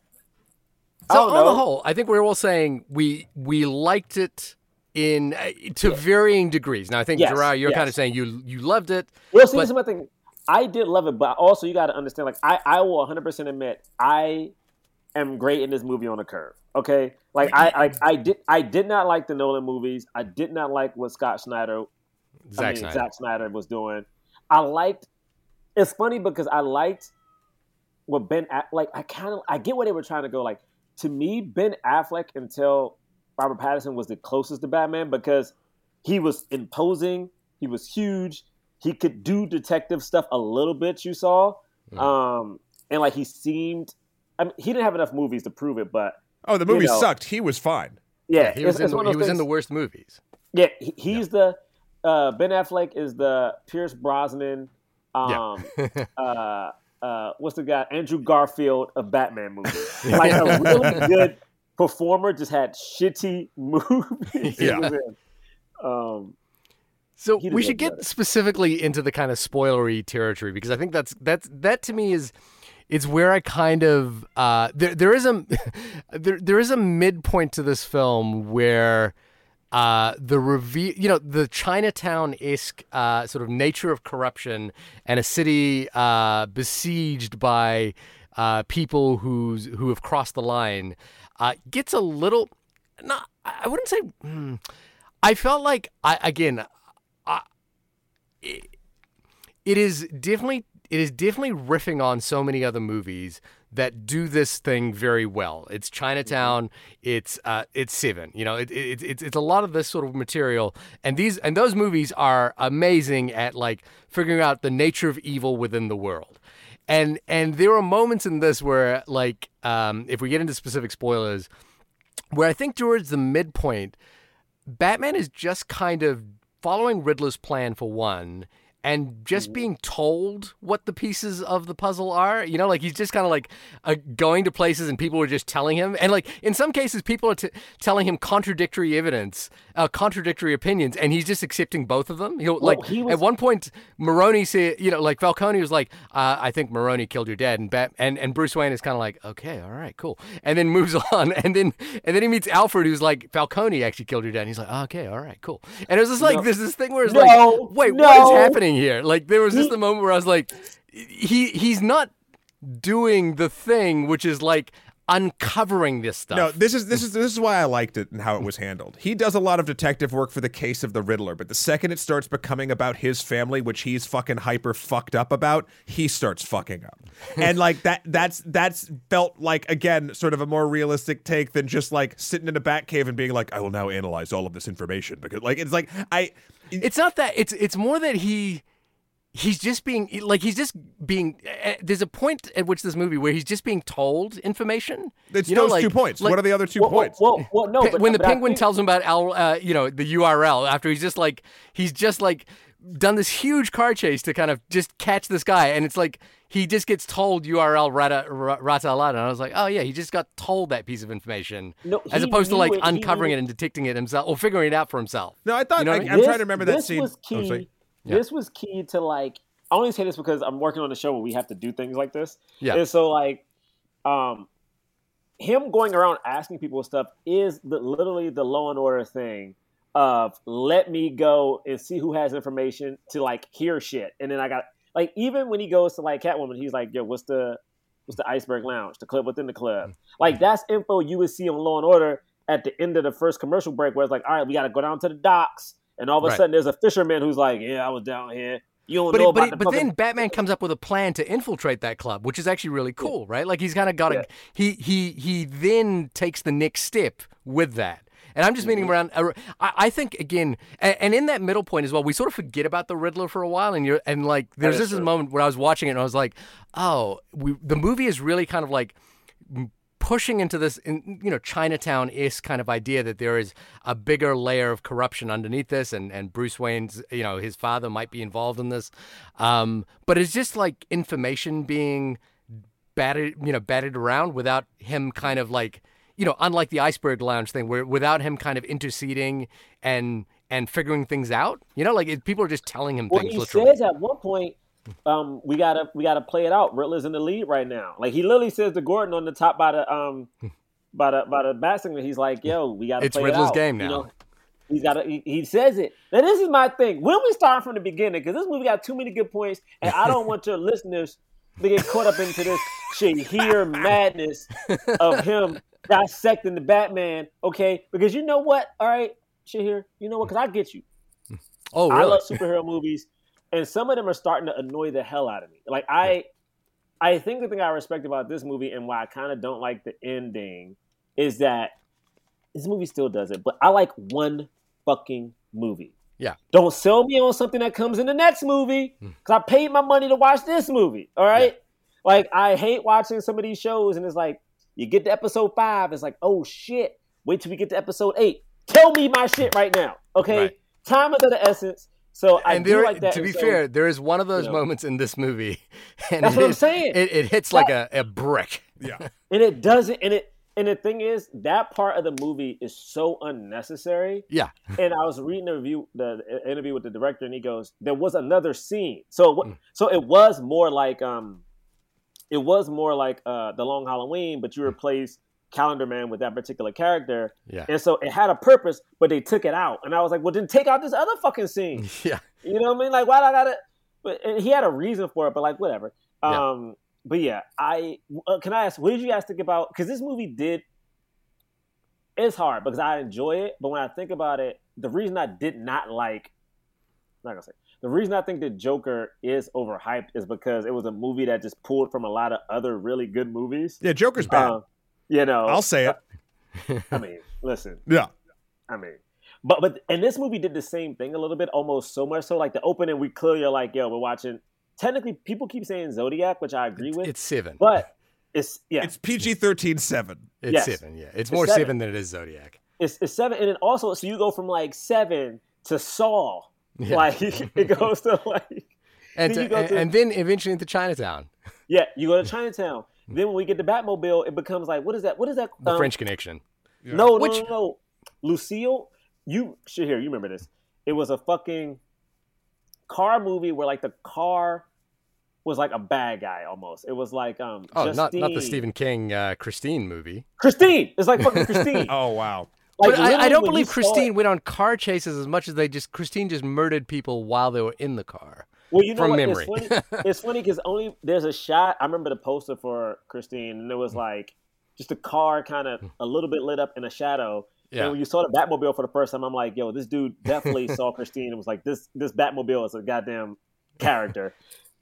So on know. the whole, I think we're all saying we we liked it in uh, to varying degrees. Now, I think Yes, Jerah, you're kind of saying you you loved it. Well, see, But- this is my thing. I did love it, but also you got to understand. Like, I, I will 100 percent admit, I am great in this movie on a curve. Okay, like I, I, I did, I did not like the Nolan movies. I did not like what Scott Snyder, Zack I mean, Snyder. Zack Snyder was doing. I liked. It's funny because I liked what Ben like. I kind of I get where they were trying to go. Like to me, Ben Affleck until Robert Pattinson was the closest to Batman because he was imposing. He was huge. He could do detective stuff a little bit. You saw, um, and like he seemed. I mean, he didn't have enough movies to prove it, but Oh, the movie know. sucked. He was fine. yeah, He was in the, he those was in the worst movies. yeah, he, he's the uh, Ben Affleck is the Pierce Brosnan. Um, uh, uh, what's the guy? Andrew Garfield of Batman movies. Like a really good performer, just had shitty movies. Yeah. Um, So we should get better. specifically into the kind of spoilery territory because I think that's that's that to me is it's where I kind of uh, there there is a there there is a midpoint to this film where uh, the reveal you know the Chinatown esque uh, sort of nature of corruption and a city uh, besieged by uh, people who's who have crossed the line uh, gets a little not I wouldn't say. hmm, I felt like I again it is definitely it is definitely riffing on so many other movies that do this thing very well. It's Chinatown, it's uh, it's Seven. You know, it, it, it's it's a lot of this sort of material, and these and those movies are amazing at like figuring out the nature of evil within the world. And and there are moments in this where like um, if we get into specific spoilers, where I think towards the midpoint, Batman is just kind of following Riddler's plan for one and just being told what the pieces of the puzzle are. You know, like he's just kind of like uh, going to places and people are just telling him. And like in some cases, people are t- telling him contradictory evidence, uh, contradictory opinions, and he's just accepting both of them. He'll like he was- at one point, Maroni said, you know, like Falcone was like, uh, I think Maroni killed your dad, and Bat- and and Bruce Wayne is kind of like, okay, all right, cool, and then moves on, and then and then he meets Alfred, who's like, Falcone actually killed your dad, and he's like, okay, all right, cool, and it was just like No. there's this thing where it's No, like, wait, what is happening here? Like there was just He- a moment where I was like, he he's not doing the thing, which is like uncovering this stuff. No, this is this is this is why I liked it and how it was handled. He does a lot of detective work for the case of the Riddler, but the second it starts becoming about his family, which he's fucking hyper fucked up about, he starts fucking up. and like that that's that's felt like again sort of a more realistic take than just like sitting in a bat cave and being like, I will now analyze all of this information because like it's like I it's not that. It's it's more that he he's just being like he's just being. Uh, there's a point at which this movie where he's just being told information. it's You know, those like- two points. like- what are the other two Well, well, points? well, well, no, but, when the but penguin think- tells him about Al, uh, you know, the URL after he's just like he's just like done this huge car chase to kind of just catch this guy, and it's like he just gets told URL rata ra- rata alada, and I was like, oh yeah, he just got told that piece of information, No, as opposed to like it- uncovering it and detecting it himself or figuring it out for himself. no, I thought You know I, what I I'm mean? trying to remember that this scene. Was Oh, key. This was key to like. I only say this because I'm working on a show where we have to do things like this. Yeah. And so like, um, him going around asking people stuff is the, literally the Law and Order thing of let me go and see who has information to like hear shit, and then I got like even when he goes to like Catwoman, he's like, yo, what's the what's the Iceberg Lounge, the club within the club? Mm. Like that's info you would see on Law and Order at the end of the first commercial break, where it's like, all right, we got to go down to the docks, and all of a Right. sudden there's a fisherman who's like, yeah, I was down here. You don't But, know about but, he, the but then Batman comes up with a plan to infiltrate that club, which is actually really cool, right? Like he's kind of got Yeah. a he he he then takes the next step with that. And I'm just Mm-hmm. meaning around. uh, I, think again, and, in that middle point as well, we sort of forget about the Riddler for a while, and you're and like there's is this true. moment where I was watching it and I was like, oh, we, the movie is really kind of like pushing into this you know Chinatown is kind of idea that there is a bigger layer of corruption underneath this and and Bruce Wayne's you know his father might be involved in this um but it's just like information being batted you know batted around without him kind of like you know unlike the iceberg lounge thing where without him kind of interceding and and figuring things out you know like it, people are just telling him Well, things he literally says at one point, um, we gotta we gotta play it out. Riddler's in the lead right now. Like he literally says to Gordon on the top by the um by the by the bat signal, he's like, "Yo, we gotta It's play Riddler's it out." game You now. know, he's got. He, he says it. Now this is my thing. When we start from the beginning, because this movie got too many good points, and I don't want your listeners to get caught up into this Shahir madness of him dissecting the Batman. Okay, because you know what? All right, Shahir, you know what? Because I get you. oh I love superhero movies, and some of them are starting to annoy the hell out of me. Like I, I think the thing I respect about this movie and why I kind of don't like the ending is that this movie still does it, but I like one fucking movie. Yeah. Don't sell me on something that comes in the next movie Hmm. because I paid my money to watch this movie. All right. Like I hate watching some of these shows, and it's like you get to episode five, it's like oh shit. Wait till we get to episode eight. Tell me my shit right now. Okay. Right. Time is of the essence. So I and do like that. to be so- fair, there is one of those you know. moments in this movie, and That's it what I'm saying. It, it hits like a, a brick. Yeah. and it doesn't. And it and the thing is, that part of the movie is so unnecessary. Yeah, and I was reading the review, the interview with the director, and he goes, "There was another scene." So, what so it was more like, um, it was more like uh, the Long Halloween, but you Hmm. replaced Calendar Man with that particular character, yeah, and so it had a purpose, but they took it out, and I was like, "Well, then take out this other fucking scene." yeah. You know what I mean? Like, why do I gotta? But and he had a reason for it, but like, whatever. Yeah. Um, but yeah, I uh, can I ask, what did you guys think about? Because this movie did. It's hard because I enjoy it, but when I think about it, the reason I did not like, I'm not gonna say the reason I think that Joker is overhyped is because it was a movie that just pulled from a lot of other really good movies. Yeah, Joker's bad. Um, you know, I'll say it. I mean, listen, Yeah. I mean, but but and this movie did the same thing a little bit, almost so much so. Like the opening, we clearly are like, yo, we're watching. Technically, people keep saying Zodiac, which I agree with, It's seven. but it's yeah, It's PG 13 7. It's yes. seven. Yeah, it's It's more seven. seven than it is Zodiac. it's, it's seven, and then also, so you go from like seven to Saw, Yeah. like it goes to like and, then to- and, to- and then eventually into Chinatown, yeah, you go to Chinatown. Then when we get the Batmobile, it becomes like what is that? What is that? the um, French Connection. No, no, Which- no, no. Lucille, you should hear. You remember this? It was a fucking car movie where like the car was like a bad guy almost. It was like um. Oh, not not the Stephen King uh, Christine movie. Christine. It's like fucking Christine. Oh, wow. Like, but I, I don't believe Christine went on car chases as much as they just Christine just murdered people while they were in the car. Well, you know from what? memory. It's funny. Because only there's a shot. I remember the poster for Christine, and it was like just a car kind of a little bit lit up in a shadow. Yeah. And when you saw the Batmobile for the first time, I'm like, yo, this dude definitely saw Christine and was like, this this Batmobile is a goddamn character.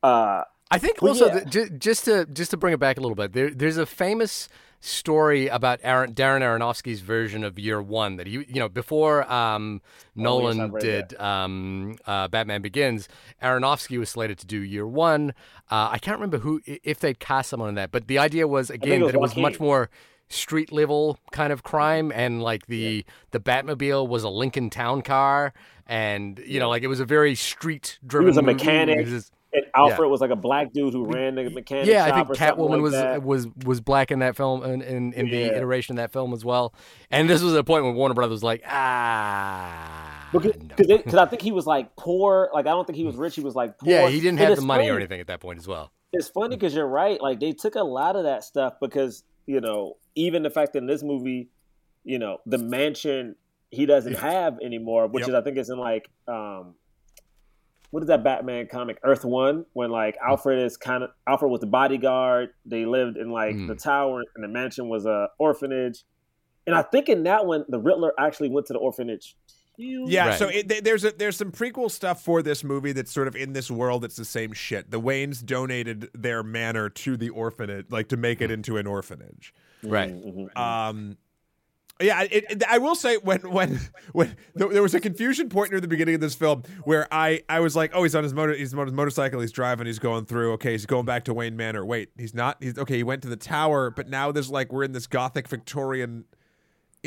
Uh, I think also yeah. ju- just to just to bring it back a little bit, there, there's a famous story about Aaron, Darren Aronofsky's version of Year One that he, you know, before um, Nolan did um, uh, Batman Begins, Aronofsky was slated to do Year One. Uh, I can't remember who if they'd cast someone in that, but the idea was again it was that it was much more street level kind of crime and like the the Batmobile was a Lincoln Town car and you know like it was a very street he driven was a mechanic, and Alfred was like a black dude who ran the mechanic yeah, I shop think Catwoman like was that. was was black in that film in in, in the Yeah. iteration of that film as well. And this was a point when Warner Brothers was like, ah, Because no. I think he was like poor. Like I don't think he was rich. He was like poor. yeah, he didn't And have the money or anything at that point as well. It's funny because you're right. Like they took a lot of that stuff because you know even the fact that in this movie, you know, the mansion he doesn't have anymore, which Yep. is I think is in like um, what is that Batman comic Earth One when like Alfred is kind of Alfred was the bodyguard. They lived in like Mm. the tower, and the mansion was a orphanage. And I think in that one, the Riddler actually went to the orphanage. Yeah, Right. so it, there's a, there's some prequel stuff for this movie that's sort of in this world. It's the same shit. The Waynes donated their manor to the orphanage, like to make it into an orphanage. Right. Mhm. Um, yeah, it, it- I will say when when when there was a confusion point near the beginning of this film where I I was like, oh, he's on his motor, he's on his motorcycle, he's driving, he's going through. Okay, he's going back to Wayne Manor. Wait, he's not. He's okay. He went to the tower, but now there's like we're in this gothic Victorian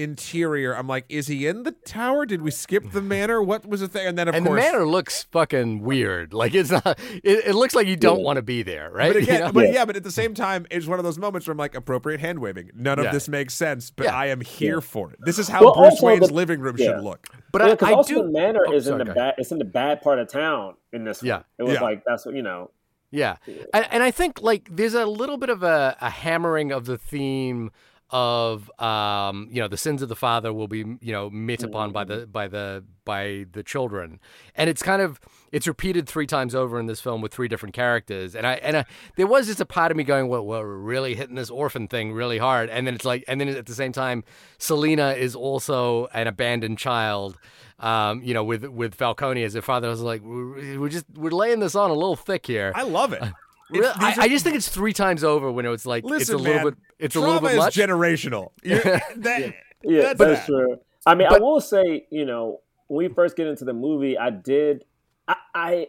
interior. I'm like, is he in the tower? Did we skip the manor? What was the thing? And then of and course, the manor looks fucking weird. Like it's not. It, it looks like you don't want to be there, right? But You know? but yeah, but at the same time, it's one of those moments where I'm like, appropriate hand waving. None of Yeah. this makes sense, but Yeah. I am here for it. This is how Well, Bruce Wayne's the- living room yeah. should look. But yeah, I, I also do. the manor oh, is in the bad. It's in the bad part of town in this. Yeah. one. it was Yeah. like that's what you know. Yeah. And, and I think like there's a little bit of a, a hammering of the theme of um, you know the sins of the father will be you know met upon by the by the by the children. And it's kind of it's repeated three times over in this film with three different characters. And I and I, there was just a part of me going well, we're really hitting this orphan thing really hard. And then it's like and then at the same time Selina is also an abandoned child um, you know with with Falcone as their father. I was like we're, we're just we're laying this on a little thick here. I love it. Really? I, are- I just think it's three times over when it was like Listen, it's a little man, bit it's a trauma little bit is much. generational. You're- that- Yeah, That's that's, true. I mean, I will say, you know, when we first get into the movie, I did. I, I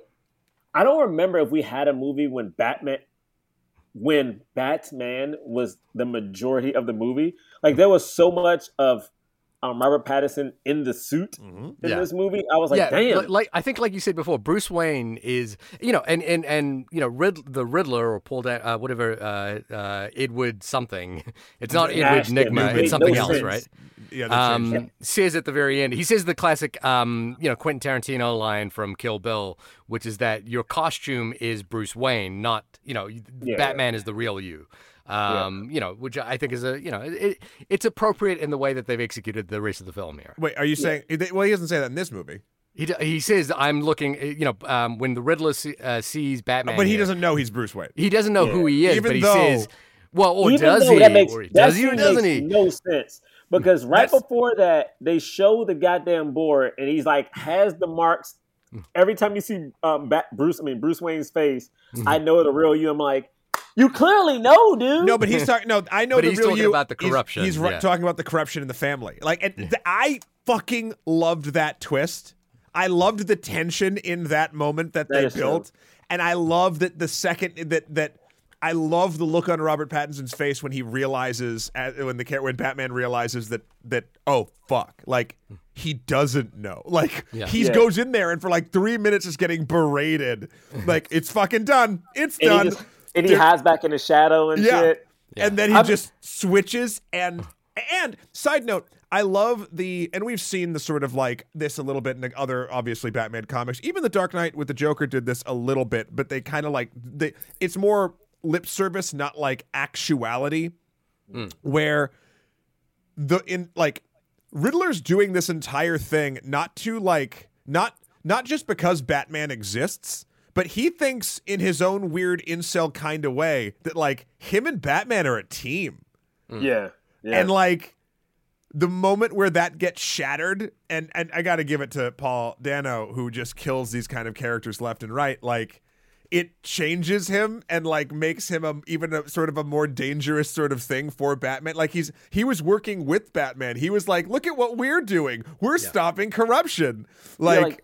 I don't remember if we had a movie when Batman when Batman was the majority of the movie. Like there was so much of um, Robert Pattinson in the suit in Yeah. this movie. I was like, yeah, damn. like I think, like you said before, Bruce Wayne is you know, and and and you know, Rid- the Riddler or Paul, da- uh, whatever, uh, uh, Edward something. It's not Edward Nashton. Nigma. It It's something no else, sense. right? yeah, they changed um, says at the very end, he says the classic, um, you know, Quentin Tarantino line from Kill Bill, which is that your costume is Bruce Wayne, not, you know, Yeah. Batman is the real you. Um, you know, which I think is a, you know, it, it's appropriate in the way that they've executed the rest of the film here. Wait, are you saying? Well, he doesn't say that in this movie, He, he says, I'm looking, uh, you know, um, when the Riddler see, uh, sees Batman, but he here, doesn't know he's Bruce Wayne. he doesn't know who he is, Even but he though- says, well, or Even does he? that makes or he- that does he or doesn't makes he? no sense because right That's- before that they show the goddamn board and he's like has the marks. Every time you see um, Bruce, I mean Bruce Wayne's face, Mm-hmm. I know the real you. I'm like, you clearly know, dude. No, but he's talking. No, I know But the he's real talking you. about the corruption, He's, ri- yeah. talking about the corruption in the family. Like, and th- I fucking loved that twist. I loved the tension in that moment that, That they is true. built, and I love that the second that that. I love the look on Robert Pattinson's face when he realizes uh, when the when Batman realizes that that oh fuck like he doesn't know like Yeah. he Yeah. goes in there and for like three minutes is getting berated like it's fucking done it's and done he, just, and he There- hides back in the shadow and yeah. shit. And then he I'm- just switches and and side note, I love the and we've seen the sort of like this a little bit in the other obviously Batman comics. Even the Dark Knight with the Joker did this a little bit, but they kind of like they it's more lip service, not like actuality. Hmm. Where the in like Riddler's doing this entire thing not to like not not just because Batman exists, but but he thinks in his own weird incel kind of way that like him and Batman are a team. Mm. Yeah. Yeah. And like the moment where that gets shattered, and and I got to give it to Paul Dano who just kills these kind of characters left and right. Like it changes him and like makes him a, even a sort of a more dangerous sort of thing for Batman. Like he's he was working with Batman. He was like, look at what we're doing. We're stopping corruption. Like, like,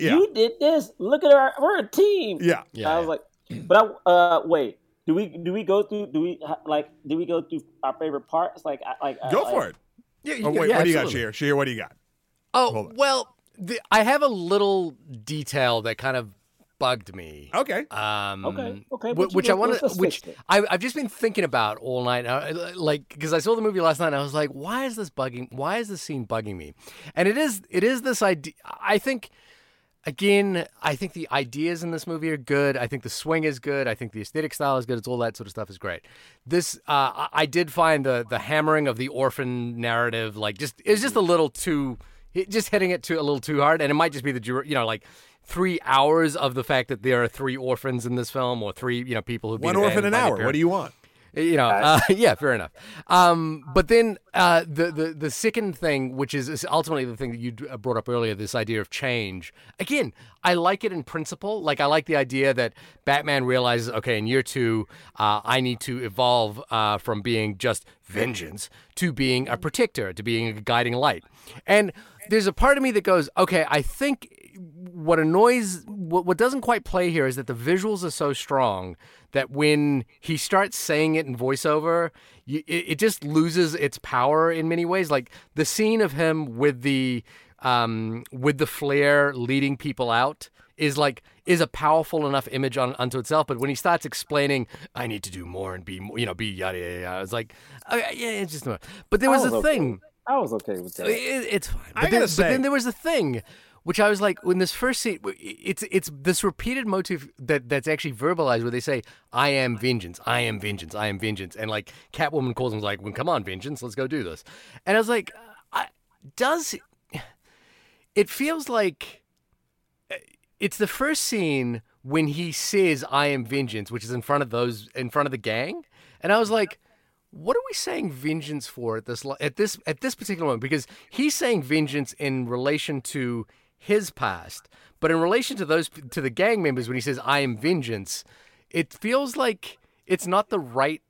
yeah, you did this. Look at our we're a team. yeah. Yeah, I was like, but I uh wait. Do we do we go through? Do we like? Do we go through our favorite parts? Like I- like Go like, for it. Yeah, Oh, wait, yeah, what do you got, absolutely. Shahir? Shahir, what do you got? Oh well, the, I have a little detail that kind of bugged me. Okay. Um, Okay, okay, wh- which I want to, which. I, I've just been thinking about all night. Uh, like, because I saw the movie last night, and I was like, why is this bugging? Why is this scene bugging me? And it is, it is this idea. I think, again, I think the ideas in this movie are good. I think the swing is good. I think the aesthetic style is good. It's all that sort of stuff is great. This, uh, I- did find the the hammering of the orphan narrative, like, just it was just a little too, just hitting it too a little too hard. And it might just be the, you know, like. Three hours of the fact that there are three orphans in this film, or three, you know, people who One orphan an hour. What do you want? You know, uh, yeah, fair enough. Um, but then uh, the the the second thing, which is, ultimately the thing that you uh, brought up earlier, this idea of change. Again, I like it in principle. Like I like the idea that Batman realizes, okay, in year two, uh, I need to evolve uh, from being just vengeance to being a protector, to being a guiding light. And there's a part of me that goes, okay, I think what annoys what, what doesn't quite play here is that the visuals are so strong that when he starts saying it in voiceover you, it, it just loses its power in many ways like the scene of him with the um with the flare leading people out is like is a powerful enough image on unto itself but when he starts explaining i need to do more and be more you know be yada yada yada it's like okay, yeah it's just but there was a okay. thing I was okay with that. it, it's fine. But I then, gotta but say- then there was a thing, which I was like, when this first scene, it's it's this repeated motif that that's actually verbalized, where they say, "I am vengeance, I am vengeance, I am vengeance," and like Catwoman calls him like, "Well, come on, vengeance, let's go do this," and I was like, I, does it feels like uh, it's the first scene when he says I am vengeance, which is in front of those in front of the gang. And I was like, what are we saying vengeance for at this at this at this particular moment? Because he's saying vengeance in relation to his past, but in relation to those to the gang members when he says I am vengeance, it feels like it's not the right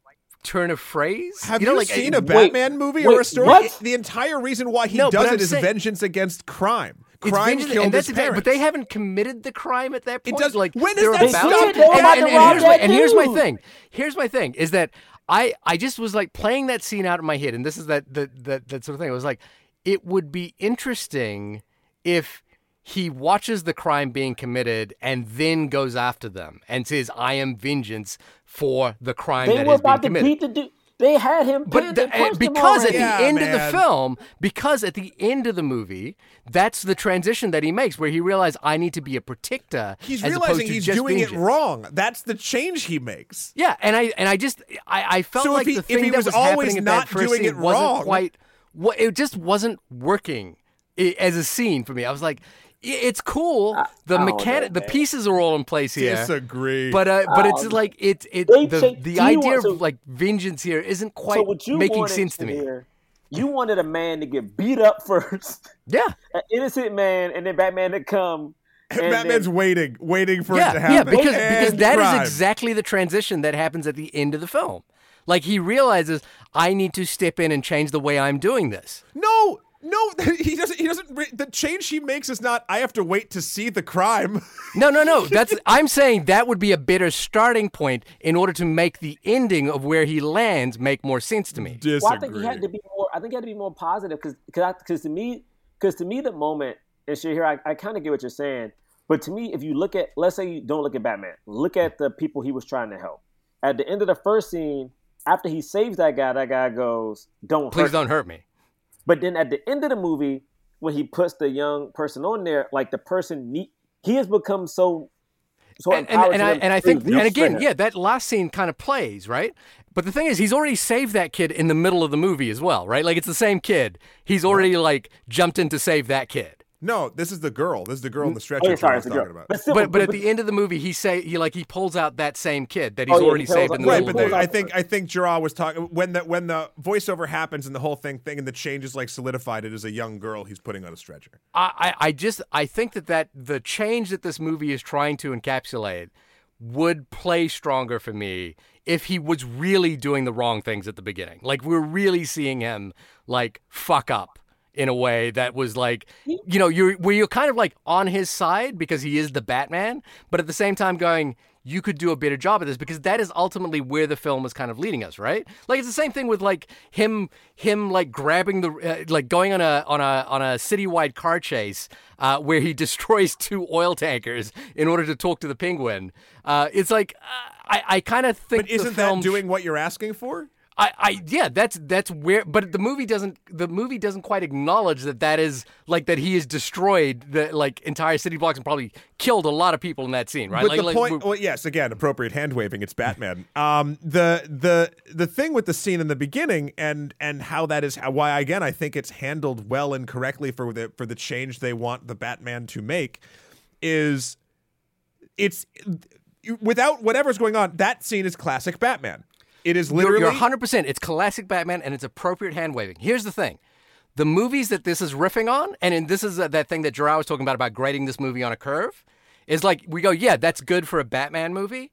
turn of phrase. Have you you, like seen a Batman movie or a story? what? The entire reason why he No, but does I'm it is saying- vengeance against crime. Crime vengeance- killed and that's his parents. But they haven't committed the crime at that point. It point. does- like when is they're that about stopped? and, and- and here's my, and here's my thing. Here's my thing is that I I just was like playing that scene out in my head, and this is that that that, that sort of thing. I was like, it would be interesting if he watches the crime being committed and then goes after them and says, "I am vengeance for the crime They that has been about to committed." beat the dude. They had him. But pinned the, and punched him because at the Yeah, end of the film, because at the end of the movie, that's the transition that he makes, where he realizes I need to be a protector. He's as realizing to he's just doing vengeance. it wrong. That's the change he makes. Yeah, and I and I just I, I felt So like he- the if thing he that was was always happening at not that first doing scene it wasn't wrong- quite. What it just wasn't working i- as a scene for me. I was like, i- it's cool. The I mechanic, know, the pieces are all in place here. Disagree. But uh, but it's Um, like it it the, cha- the idea want- of so- like vengeance here isn't quite so what you making sense to me. hear- you wanted a man to get beat up first, Yeah. an innocent man, and then Batman to come. and Batman's then- waiting, waiting for it yeah, to yeah, happen. because because And that is crime. exactly the transition that happens at the end of the film. Like he realizes I need to step in and change the way I'm doing this. No, no, he doesn't. He doesn't. The change he makes is not. I have to wait to see the crime. No, no, no. That's I'm saying that would be a better starting point in order to make the ending of where he lands make more sense to me. Disagree. Well, I think he had to be more. I think he had to be more positive because because to me because to me the moment and shit here I, I kind of get what you're saying, but to me if you look at let's say you don't look at Batman, look at the people he was trying to help. At the end of the first scene, after he saves that guy, that guy goes, "Don't Please hurt don't hurt me. But then at the end of the movie, when he puts the young person on there, like the person need, he has become so so And, and, and I and I think and again, yeah, that last scene kind of plays, right? But the thing is, he's already saved that kid in the middle of the movie as well, right? Like it's the same kid. He's already like jumped in to save that kid. No, this is the girl. This is the girl in the mm. stretcher. Oh, yeah, sorry, I it's was a girl. talking about. But, still, But but at the end of the movie, he say he like he pulls out that same kid that he's Oh, yeah, he already pulls saved out- in the Right, middle but of the the, movie. I think I think Jerah was talking when the when the voiceover happens and the whole thing thing and the change is like solidified. It is a young girl he's putting on a stretcher. I, I I just I think that that the change that this movie is trying to encapsulate would play stronger for me if he was really doing the wrong things at the beginning. Like we're really seeing him like fuck up in a way that was like you know you're where you're kind of like on his side because he is the Batman, but at the same time going you could do a better job of this because that is ultimately where the film is kind of leading us, right? Like it's the same thing with like him him like grabbing the uh, like going on a on a on a citywide car chase uh, where he destroys two oil tankers in order to talk to the penguin. Uh, it's like uh, I I kind of think But isn't film that doing what you're asking for? I, I yeah that's that's where but the movie doesn't the movie doesn't quite acknowledge that that is like that he has destroyed the like entire city blocks and probably killed a lot of people in that scene right But like, the like, point, well, yes, again, appropriate hand waving. It's Batman. um, the the the thing with the scene in the beginning and and how that is why again I think it's handled well and correctly for the for the change they want the Batman to make is it's without whatever's going on. That scene is classic Batman. It is You're- literally You're, 100%. It's classic Batman and it's appropriate hand waving. Here's the thing the movies that this is riffing on, and in, this is uh, that thing that Jerah was talking about, about grading this movie on a curve, is like we go, yeah, that's good for a Batman movie.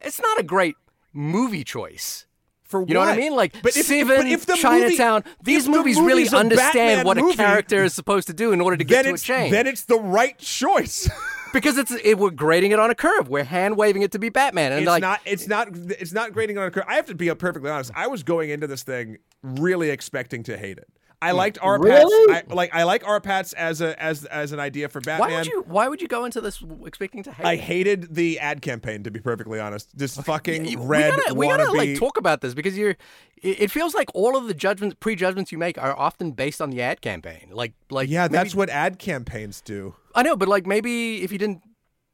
It's not a great movie choice. For You know what I mean? Like but if, Seven, but if the Chinatown. movie, these if the movies really movie's understand Batman what a character is supposed to do in order to get to a change. then it's the right choice. because it's it, we're grading it on a curve. We're hand waving it to be Batman, and it's like not it's not it's not grading on a curve. I have to be perfectly honest. I was going into this thing really expecting to hate it. I hmm. liked R Really? I, like I like RPattz as a as as an idea for Batman. why would you why would you go into this expecting to hate? I it? hated the ad campaign to be perfectly honest. This fucking we red gotta, we gotta like talk about this because you're. It it feels like all of the judgments, prejudgments you make are often based on the ad campaign. Like, like yeah, maybe- that's what ad campaigns do. I know, but like maybe if you didn't,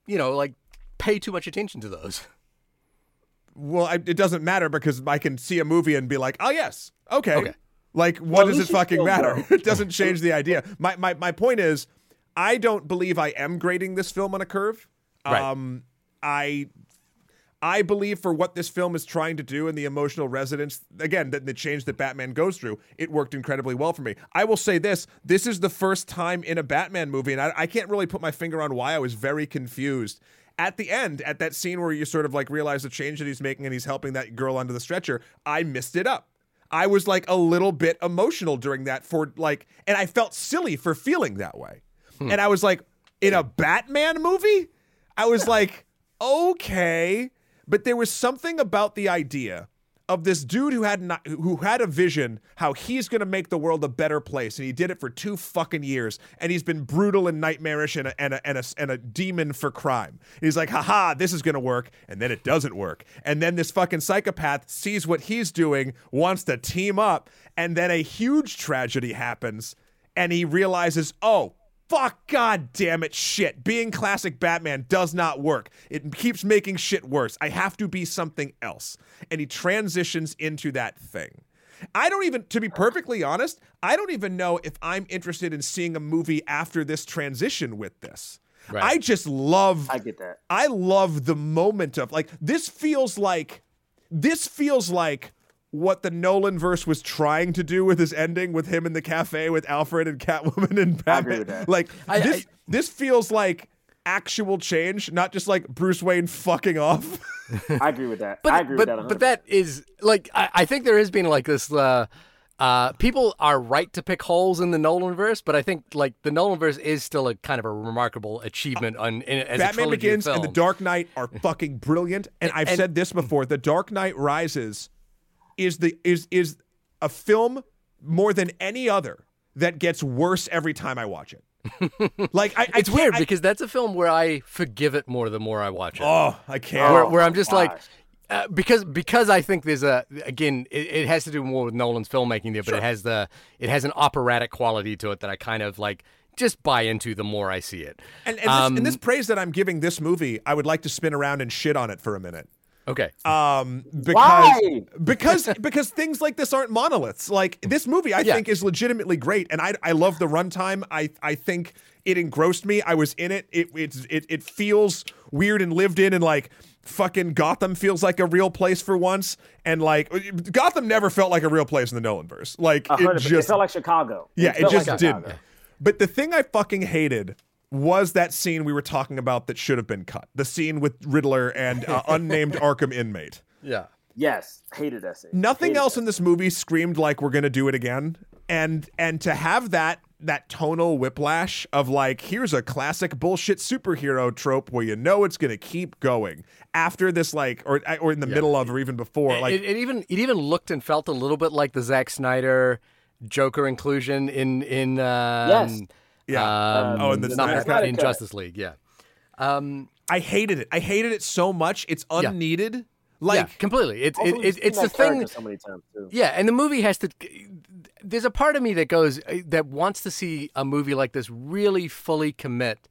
you know, like pay too much attention to those. Well, I, it doesn't matter because I can see a movie and be like, "Oh yes, okay." Okay. Like, what Well, does it fucking matter? it doesn't change the idea. My, my my point is, I don't believe I am grading this film on a curve. Right. Um, I I believe for what this film is trying to do and the emotional resonance, again, the, the change that Batman goes through, it worked incredibly well for me. I will say this this is the first time in a Batman movie, and I, I can't really put my finger on why I was very confused. At the end, at that scene where you sort of like realize the change that he's making and he's helping that girl onto the stretcher, I missed it up. I was like a little bit emotional during that for like, and I felt silly for feeling that way. Hmm. And I was like, in a Batman movie? I was like, okay. But there was something about the idea of this dude who had not, who had a vision how he's going to make the world a better place and he did it for two fucking years and he's been brutal and nightmarish and a, and a, and a, and a demon for crime. And he's like haha this is going to work and then it doesn't work. And then this fucking psychopath sees what he's doing wants to team up and then a huge tragedy happens and he realizes oh fuck god damn it shit. Being classic batman does not work. It keeps making shit worse. I have to be something else. And he transitions into that thing. I don't even to be perfectly honest i don't even know if i'm interested in seeing a movie after this transition with this. Right. i just love I get that. I love the moment of like this feels like this feels like what the Nolan verse was trying to do with his ending with him in the cafe with Alfred and Catwoman and I agree Batman. with that. Like I- this I- this feels like actual change, not just like Bruce Wayne fucking off. I agree with that. But I agree but with that. 100%. but that is like I, I think there has been like this. Uh, uh, people are right to pick holes in the Nolan verse, but I think like the Nolan verse is still a kind of a remarkable achievement on in, as a Batman trilogy Begins of and The. Dark Knight are fucking brilliant. And I've and- said this before: The Dark Knight Rises is the is is a film more than any other that gets worse every time I watch it. like I, I It's weird I- because that's a film where I forgive it more the more I watch it. oh, I can't. where, where I'm just like, uh, because because I think there's a again it, it has to do more with Nolan's filmmaking there, but it has the it has an operatic quality to it that I kind of like just buy into the more I see it. And, and, this, Um, and this praise that I'm giving this movie, I would like to spin around and shit on it for a minute. Okay. um because Why? because because things like this aren't monoliths like this movie i Yeah. think is legitimately great and i i love the runtime i i think it engrossed me i was in it it it's it, it feels weird and lived in and like fucking gotham feels like a real place for once and like gotham never felt like a real place in the nolanverse like I heard it it, it just felt like Chicago. yeah, it felt just like didn't. But the thing I fucking hated was that scene we were talking about that should have been cut. The scene with Riddler and uh, unnamed Arkham inmate. Yeah. Yes, hated that scene. Nothing Hated else that. in this movie screamed like we're gonna do it again. And and to have that that tonal whiplash of like here's a classic bullshit superhero trope where you know it's gonna keep going after this like or or in the middle of or even before like it, it even it even looked and felt a little bit like the Zack Snyder Joker inclusion in in um, Yes. Yeah um, Oh, in the not Snyder Cut. in Justice League, yeah. Um, I hated it. I hated it so much. It's unneeded. Yeah. Like yeah, completely. It's it, it, it's the thing. so many times too. Yeah, and the movie has to. There's a part of me that goes that wants to see a movie like this really fully commit.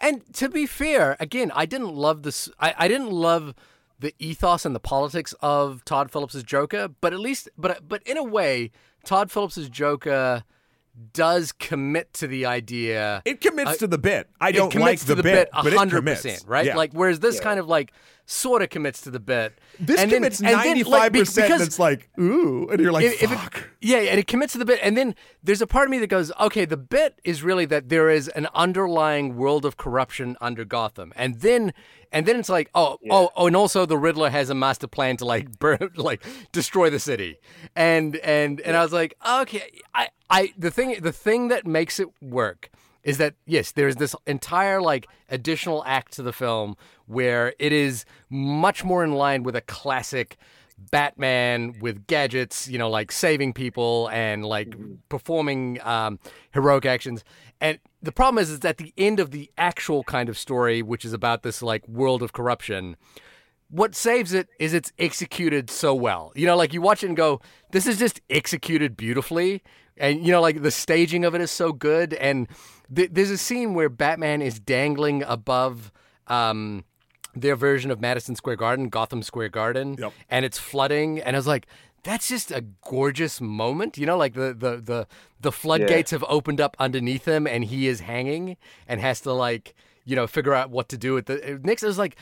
And to be fair, again, I didn't love this. I, I didn't love the ethos and the politics of Todd Phillips's Joker, but at least, but but in a way, Todd Phillips's Joker does commit to the idea. It commits uh, to the bit. I don't like commits the, to the bit, bit but it hundred commits. percent, right? Yeah. Like whereas this kind of like sort of commits to the bit. this and then- commits and then, ninety like, five be- percent. because It's like ooh, and you're like if, if it, fuck. yeah, and it commits to the bit, and then there's a part of me that goes, okay, the bit is really that there is an underlying world of corruption under Gotham, and then and then it's like, oh, oh, oh, and also the Riddler has a master plan to like burn, like destroy the city, and and and I was like, okay, I I the thing the thing that makes it work is that yes, there's this entire like additional act to the film where it is much more in line with a classic Batman with gadgets, you know, like saving people and like performing um, heroic actions. And the problem is, is at the end of the actual kind of story, which is about this like world of corruption, what saves it is it's executed so well. You know, like you watch it and go, this is just executed beautifully. And, you know, like the staging of it is so good. And th- there's a scene where Batman is dangling above um, their version of Madison Square Garden, Gotham Square Garden, Yep. and it's flooding. And I was like, that's just a gorgeous moment. You know, like the, the, the, the floodgates have opened up underneath him and he is hanging and has to, like, you know, figure out what to do with the. Next, it was like,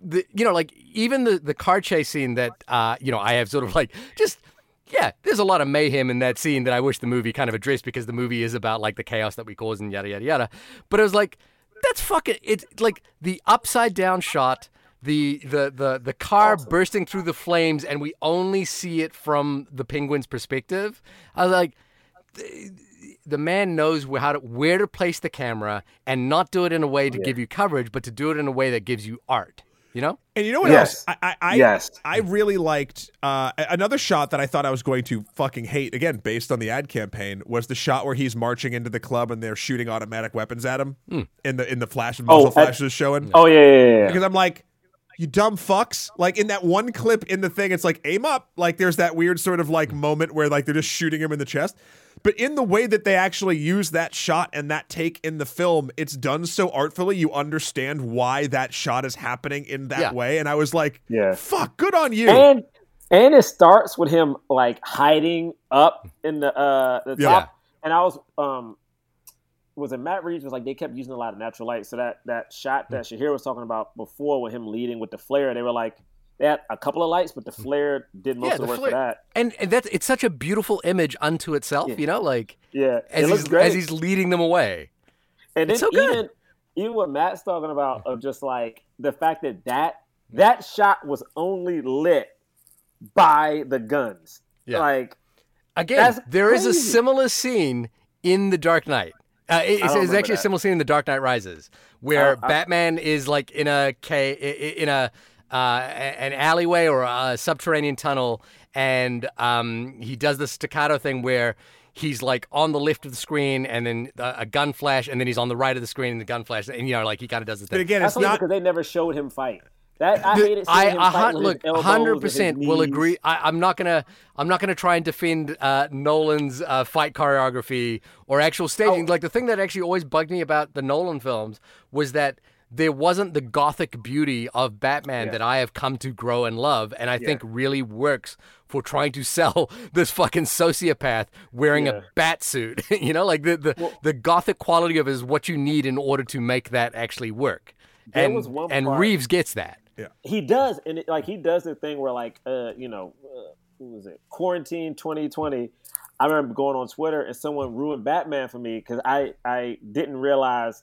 the you know like even the the car chase scene that uh you know I have sort of like just yeah there's a lot of mayhem in that scene that I wish the movie kind of addressed because the movie is about like the chaos that we cause and yada yada yada but it was like that's fucking it's like the upside down shot the the the the car bursting through the flames and we only see it from the penguin's perspective I was like the man knows where, how to, where to place the camera and not do it in a way to give you coverage, but to do it in a way that gives you art. You know? And you know what Yes. else? I, I, I, Yes. I really liked uh, another shot that I thought I was going to fucking hate again, based on the ad campaign, was the shot where he's marching into the club and they're shooting automatic weapons at him in the in the flash and Oh, muzzle at- flash was showing. Oh yeah, yeah, yeah. yeah. Because I'm like, you dumb fucks. Like in that one clip in the thing, it's like aim up. Like there's that weird sort of like moment where like they're just shooting him in the chest. But in the way that they actually use that shot and that take in the film, it's done so artfully. You understand why that shot is happening in that Yeah. way. And I was like, Yeah. fuck, good on you. and and it starts with him like hiding up in the uh the Yeah. top. And I was um was it Matt Reeves was like they kept using a lot of natural light. So that that shot that hmm. Shahir was talking about before with him leading with the flare, they were like they had a couple of lights, but the hmm. flare did most Yeah, of the work flare- for that. And, and that's it's such a beautiful image unto itself. Yeah. You know, like Yeah, as he's great. as he's leading them away. And then It's so good. even even what Matt's talking about of just like the fact that that that shot was only lit by the guns. Yeah. Like Again, there is a similar scene in The Dark Knight. Uh, it- it's, it's remember actually a similar scene in The Dark Knight Rises, where Uh, I- Batman is like in a in a uh, an alleyway or a subterranean tunnel, and um, he does the staccato thing where he's like on the left of the screen, and then a, a gun flash, and then he's on the right of the screen, and the gun flash, and you know, like he kind of does this but thing. again, it's only not. because they never showed him fight. That I hated seeing I fight look, hundred percent will agree. I, I'm not gonna, I'm not gonna try and defend uh, Nolan's uh, fight choreography or actual staging. Oh. Like the thing that actually always bugged me about the Nolan films was that there wasn't the gothic beauty of Batman Yeah. that I have come to grow and love, and I think really works for trying to sell this fucking sociopath wearing Yeah. a bat suit. you know, like the the, the gothic quality of it is what you need in order to make that actually work. And and part- Reeves gets that. He does and it, like he does the thing where like uh you know uh, who was it? Quarantine 2020 i remember going on twitter and someone ruined batman for me because i i didn't realize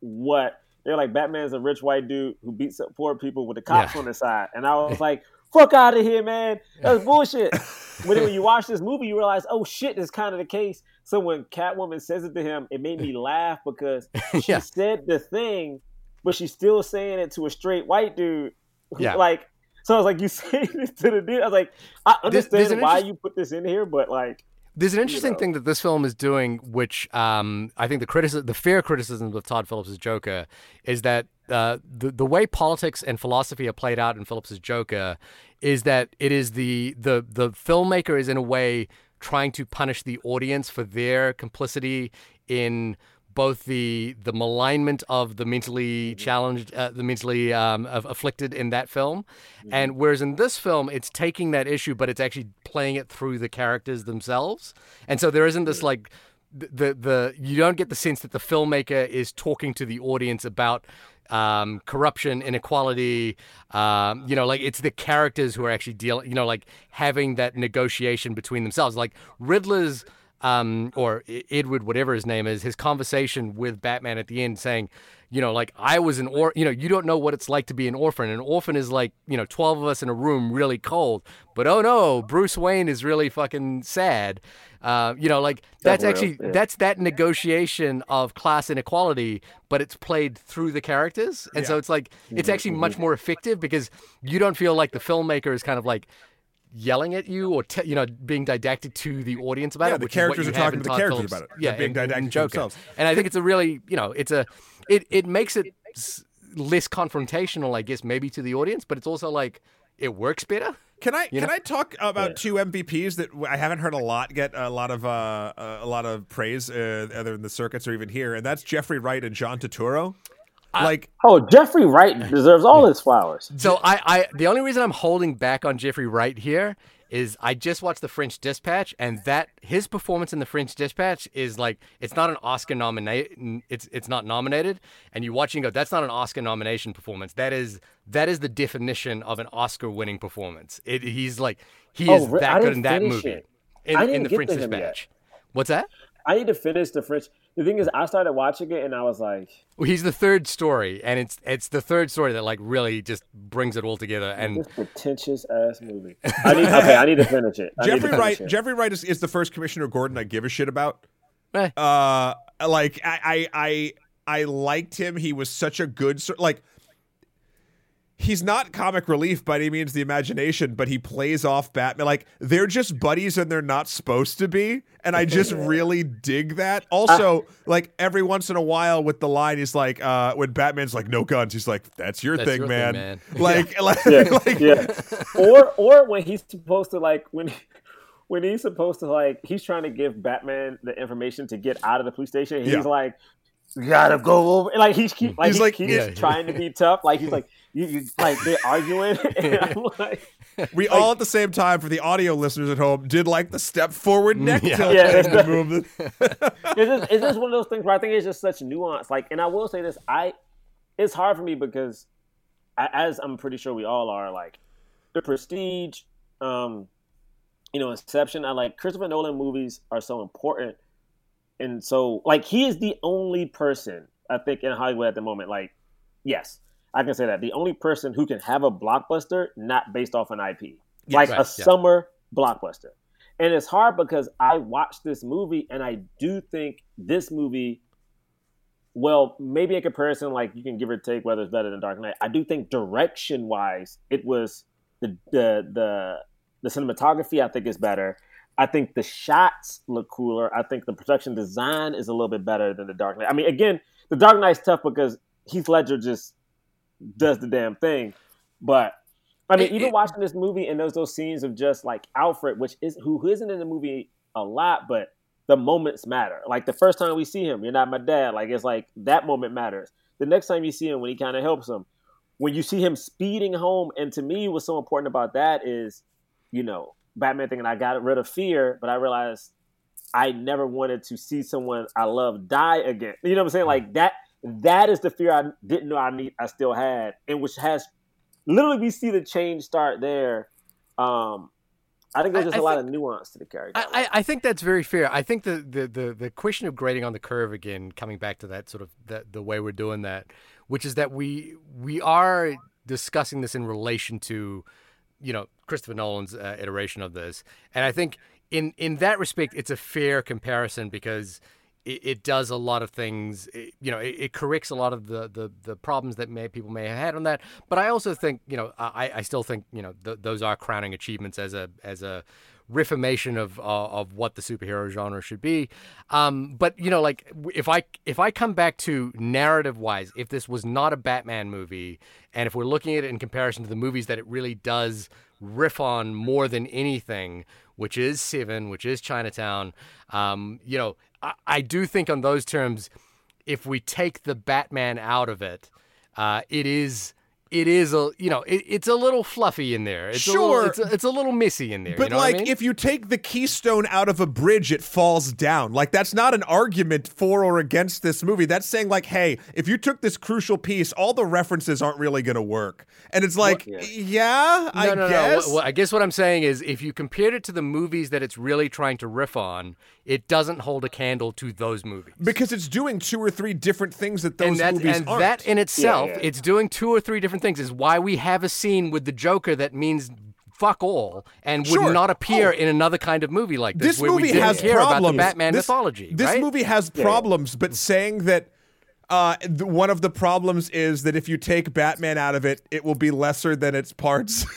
what they're like batman's a rich white dude who beats up poor people with the cops Yeah. on the side. And i was like fuck out of here man. That's bullshit. But when you watch this movie you realize oh shit that's kind of the case. So when catwoman says it to him it made me laugh because she Yeah. said the thing but she's still saying it to a straight white dude. who, Yeah. Like, so I was like, you saying it to the dude? I was like, I understand an why interest- you put this in here, but like, There's an interesting know. thing that this film is doing, which um, I think the criticism, the fair criticism of Todd Phillips' Joker, is that uh, the the way politics and philosophy are played out in Phillips' Joker is that it is the the the filmmaker is in a way trying to punish the audience for their complicity in both the the malignment of the mentally challenged, uh, the mentally um, aff- afflicted in that film, and whereas in this film it's taking that issue, but it's actually playing it through the characters themselves, and so there isn't this like the the, the you don't get the sense that the filmmaker is talking to the audience about um, corruption, inequality. Um, you know, like it's the characters who are actually dealing. You know, like having that negotiation between themselves. Like Riddler's um, or Edward, whatever his name is, his conversation with Batman at the end, saying, you know, like I was an or, you know, you don't know what it's like to be an orphan. An orphan is like, you know, twelve of us in a room, really cold. But oh no, Bruce Wayne is really fucking sad. Uh, you know, like that's real, actually yeah. that's that negotiation of class inequality, but it's played through the characters, and so it's like it's Mm-hmm, actually much more effective because you don't feel like the filmmaker is kind of like yelling at you or te- you know being didactic to the audience about Yeah, it. the which is what characters are talking in to the characters Phillips. about it. Yeah, They're being didactic in to themselves. And I think it's a really you know it's a it it makes it less confrontational, I guess, maybe to the audience, but it's also like it works better. Can I You can know? I talk about Yeah. two MVPs that I haven't heard a lot get a lot of uh, uh, a lot of praise uh, either in the circuits or even here, and that's Jeffrey Wright and John Turturro. Like oh, Jeffrey Wright deserves all his flowers. So I, I the only reason I'm holding back on Jeffrey Wright here is I just watched the French Dispatch and that his performance in the French Dispatch is like it's not an Oscar nominated it's it's not nominated and you watch and go that's not an Oscar nomination performance that is that is the definition of an Oscar winning performance it, he's like he Oh, is re- that good in that movie it. in, in the French to him yet. Dispatch what's that I need to finish the French. The thing is, I started watching it and I was like, well, he's the third story and it's it's the third story that like really just brings it all together and this pretentious ass movie. I need okay, I need to finish it. I Jeffrey finish Wright, it. Jeffrey Wright is, is the first Commissioner Gordon I give a shit about. Eh. Uh, like I, I, I, I liked him. He was such a good sor- like. He's not comic relief by any means of the imagination, but he plays off Batman like they're just buddies and they're not supposed to be, and I just really dig that. Also, like every once in a while with the line, he's like, uh, when Batman's like, "No guns," he's like, "That's your That's thing, your thing, man." man. Like, like, yeah, like yeah. Or or when he's supposed to like when when he's supposed to like he's trying to give Batman the information to get out of the police station. He's Yeah. like, "You gotta go over. Like he's keep like He's he's like- like Yeah. trying to be tough. Like he's like you, you like they're arguing. and I'm like, We all at the same time, for the audio listeners at home, did like the step forward neck Yeah. tilt Yeah, it's to move the- it's just it's just one of those things where I think it's just such nuance. Like, and I will say this, I it's hard for me because a- as I'm pretty sure we all are, like the Prestige, um, you know, Inception. I like Christopher Nolan movies are so important, and so like he is the only person I think in Hollywood at the moment. Like, yes, I can say that the only person who can have a blockbuster not based off an IP, like right, a yeah. summer blockbuster. And it's hard because I watched this movie and I do think this movie, well, maybe in comparison, like you can give or take whether it's better than Dark Knight. I do think direction wise, it was the the the the cinematography I think is better. I think the shots look cooler. I think the production design is a little bit better than the Dark Knight. I mean, again, the Dark Knight's tough because Heath Ledger just does the damn thing. But I mean, It- even it- watching this movie and those those scenes of just like Alfred, which is who isn't in the movie a lot, but the moments matter. Like the first time we see him, you're not my dad. Like it's like that moment matters. the next time you see him when he kind of helps him, when you see him speeding home, and to me, what's so important about that is, you know, Batman thinking I got rid of fear, but I realized I never wanted to see someone I love die again. You know what I'm saying? Like that. That is the fear I didn't know I need. I still had, and which has literally we see the change start there. Um, I think there's just I a lot think- of nuance to the character. I, I I think that's very fair. I think the, the, the, the question of grading on the curve again, coming back to that sort of the, the way we're doing that, which is that we we are discussing this in relation to, you know, Christopher Nolan's uh, iteration of this, and I think in in that respect, it's a fair comparison because it, it does a lot of things. It, you know, it, it corrects a lot of the, the, the problems that may people may have had on that. But I also think, you know, I, I still think, you know, th- those are crowning achievements as a as a reformation of uh, of what the superhero genre should be. Um, but you know, like if I if I come back to narrative wise, if this was not a Batman movie, and if we're looking at it in comparison to the movies that it really does riff on more than anything, which is Seven, which is Chinatown, um, you know, I, I do think on those terms, if we take the Batman out of it, uh, it is. It is a you know it, it's a little fluffy in there. It's A Sure. little, it's, a, it's a little missy in there. But you know what I like, mean? if you take the keystone out of a bridge, it falls down. Like that's not an argument for or against this movie. That's saying like, hey, if you took this crucial piece, all the references aren't really going to work. And it's like, yeah. yeah, I no, no, guess. no. Well, I guess what I'm saying is, if you compared it to the movies that it's really trying to riff on, it doesn't hold a candle to those movies. because it's doing two or three different things that those and that, movies and aren't. that in itself, yeah. it's doing two or three different things. Is why we have a scene with the Joker that means fuck all and would Sure. not appear Oh. in another kind of movie like this, this where we movie didn't has care problems. about the Batman this, mythology. This right? movie has problems, but saying that uh, th- one of the problems is that if you take Batman out of it, it will be lesser than its parts.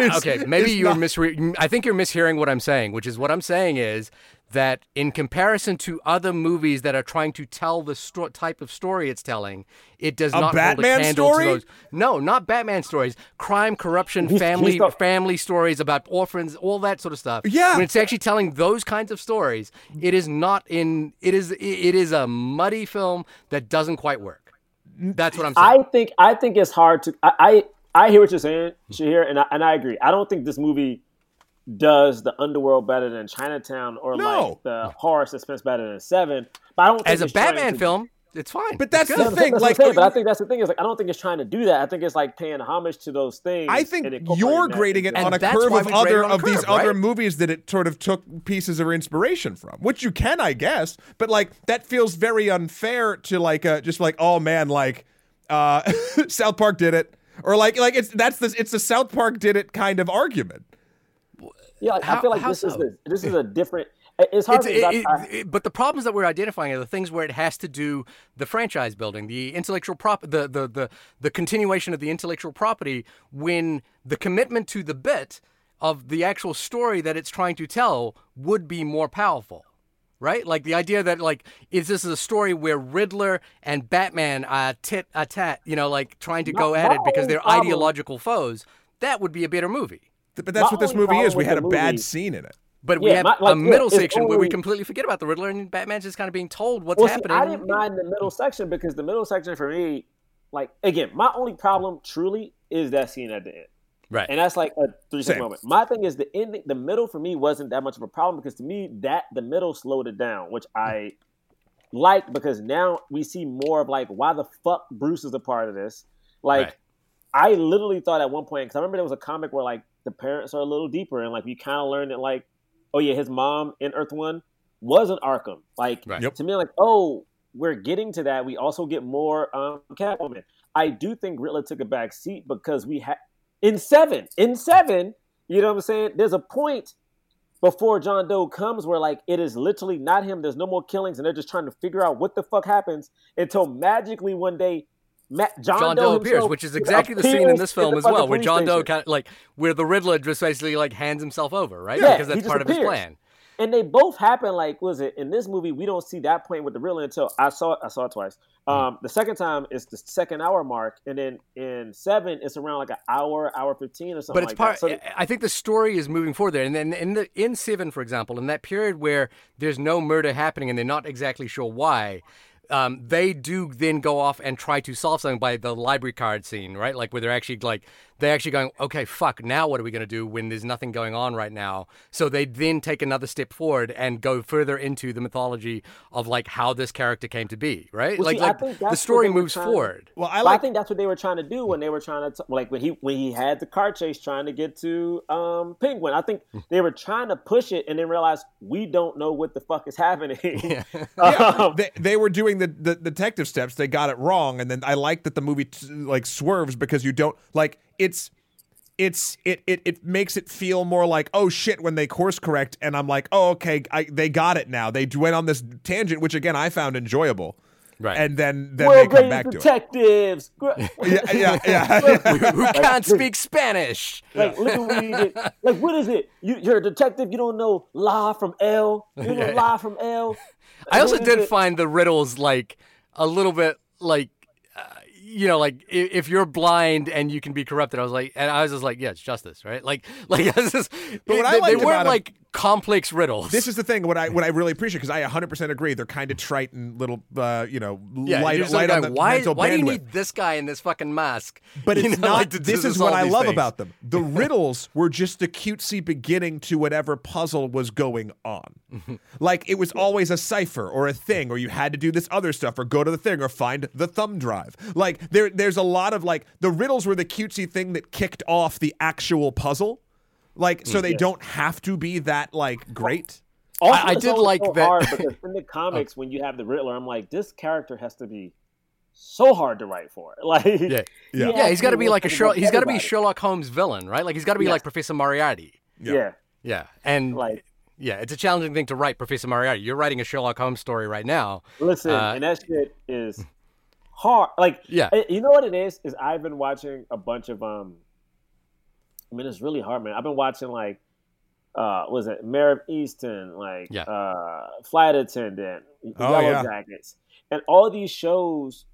It's- okay, maybe you're not- misre- I think you're mishearing what I'm saying, which is what I'm saying is that in comparison to other movies that are trying to tell the sto- type of story it's telling, it does not Batman hold a candle story? to those. No, not Batman stories. Crime, corruption, He's- family, he's not- family stories about orphans, all that sort of stuff. Yeah. when it's actually telling those kinds of stories, it is not in. It is. It is a muddy film that doesn't quite work. That's what I'm saying. I think I think it's hard to. I I, I hear what you're saying, Shahir, and I, and I agree. I don't think this movie does the underworld better than Chinatown or No. like the horror suspense better than Seven. But I don't think As a Batman to- film, it's fine. But that's the good. That's thing. I'm Like, saying, but I think that's the thing is like I don't think it's trying to do that. I think it's like paying homage to those things. I think and you're grading it into- on a And curve why of other it on a of these curve, other movies that it sort of took pieces of inspiration from, which you can, I guess. But like that feels very unfair to like uh, just like oh man, like uh, South Park did it, or like like it's that's the it's a South Park did it kind of argument. Yeah, like, How- I feel like this is so? the, this is a different. It's hard It's, it, I- I- it- it- but the problems that we're identifying are the things where it has to do the franchise building, the intellectual prop, the, the the the continuation of the intellectual property. When the commitment to the bit of the actual story that it's trying to tell would be more powerful, right? Like the idea that like is this is a story where Riddler and Batman are tit a tat, you know, like trying to go at it because they're problem- ideological foes. That would be a better movie. But that's My what this movie is. We had a the bad scene in it. But we Yeah, have my- like, a middle it's section where we completely forget about the Riddler and Batman's just kind of being told what's Well, see, happening. I didn't mind the middle section because the middle section for me, like again, my only problem truly is that scene at the end, Right. and that's like a three second Same. moment. My thing is the ending, the middle for me wasn't that much of a problem because to me that the middle slowed it down, which I like because now we see more of like why the fuck Bruce is a part of this. Like Right. I literally thought at one point because I remember there was a comic where like the parents are a little deeper and like you kind of learned that like oh yeah his mom in Earth One wasn't Arkham. Like Right. Yep. to me, like oh we're getting to that. We also get more um, Catwoman. I do think Riddler took a back seat because we had in seven in seven. You know what I'm saying? There's a point before John Doe comes where like it is literally not him. There's no more killings, and they're just trying to figure out what the fuck happens until magically one day. John, John Doe, Doe appears, which is exactly the scene in this film as well, where John Doe kind of like where the Riddler just basically like hands himself over, right? Yeah, because that's part of his plan. and they both happen like was it in this movie we don't see that point with the Riddler until I saw it I saw it twice. Um, the second time is the second hour mark, and then in seven it's around like an hour, hour fifteen or something. But it's like part. That. So, I think the story is moving forward there, and then in the in Seven, for example, in that period where there's no murder happening and they're not exactly sure why, um, they do then go off and try to solve something by the library card scene, right? Like where they're actually like they're actually going, okay, fuck, now what are we going to do when there's nothing going on right now? So they then take another step forward and go further into the mythology of like how this character came to be, right? Well, like, see, like the story what they were moves trying- forward. Well, I But I think that's what they were trying to do when they were trying to, t- like when he when he had the car chase trying to get to um, Penguin. I think they were trying to push it and then realized we don't know what the fuck is happening. Um, they, they were doing the, the detective steps. They got it wrong, and then I like that the movie t- like swerves because you don't like it's it's it it it makes it feel more like oh shit when they course correct, and I'm like oh okay I, they got it now. They went on this tangent, which again I found enjoyable, Right. And then then they come greatest back to it. detectives. Yeah, yeah, yeah. Who can't speak Spanish? Like, look at what you did. Like, what is it? You, you're a detective. You don't know La from L. You don't know Yeah. La from L. I also did it? find the riddles like a little bit like you know like if, if you're blind and you can be corrupted I was like and I was just like yeah it's justice right? Like like just, But what I they, they weren't like complex riddles This is the thing. What I what I really appreciate because I 100 percent agree. They're kind of trite and little, uh, you know, yeah light, light like on the why mental why do you need this guy in this fucking mask But You it's know, not. like, to- this is what I love things. about them. The riddles were just the cutesy beginning to whatever puzzle was going on. like it was always a cipher or a thing, or you had to do this other stuff, or go to the thing, or find the thumb drive. Like there, there's a lot of like the riddles were the cutesy thing that kicked off the actual puzzle. Like so they don't have to be that like great. Also, I- I did like so that- hard because in the comics, when you have the Riddler, I'm like, this character has to be so hard to write for. Like, yeah Yeah. yeah he's got to to be like a with Sherlock he's got to be. Sherlock Holmes villain right like he's got to be Yes. like Professor Moriarty yeah. yeah and Like, yeah it's a challenging thing to write Professor Moriarty you're writing a Sherlock Holmes story right now listen, Uh, and that shit is hard. Like, Yeah. eh, you know what it is? Is I've been watching a bunch of um. I mean, it's really hard, man. I've been watching like, uh, was it Mare of Easttown, like, Yeah. uh, Flight Attendant, Oh, Yellow yeah. Jackets, and all these shows.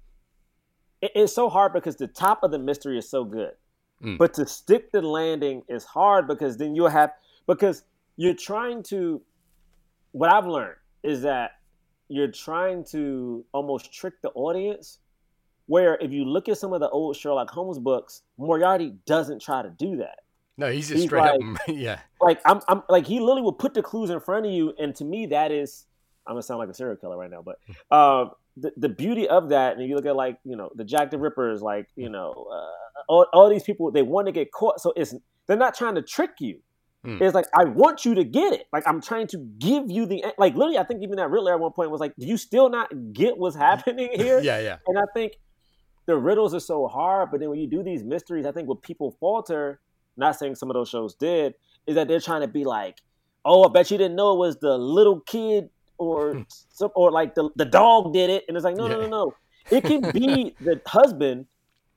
It, it's so hard because the top of the mystery is so good, Mm. but to stick the landing is hard because then you'll have because you're trying to. What I've learned is that you're trying to almost trick the audience. Where if you look at some of the old Sherlock Holmes books, Moriarty doesn't try to do that. No he's just He's straight up yeah Like I'm, I'm like he literally will put the clues in front of you, and to me that is I'm gonna sound like a serial killer right now, but um, the the beauty of that, and you look at like you know the Jack the Rippers, like you know uh, all, all these people they want to get caught, so it's they're not trying to trick you. Hmm. It's like I want you to get it. Like I'm trying to give you the like literally. I think even that Riddler at one point was like, "Do you still not get what's happening here?" yeah yeah And I think the riddles are so hard, but then when you do these mysteries, I think what people falter, not saying some of those shows did, is that they're trying to be like, oh, I bet you didn't know it was the little kid or some, or like the, the dog did it. And it's like, no, no, no, no. It can be the husband,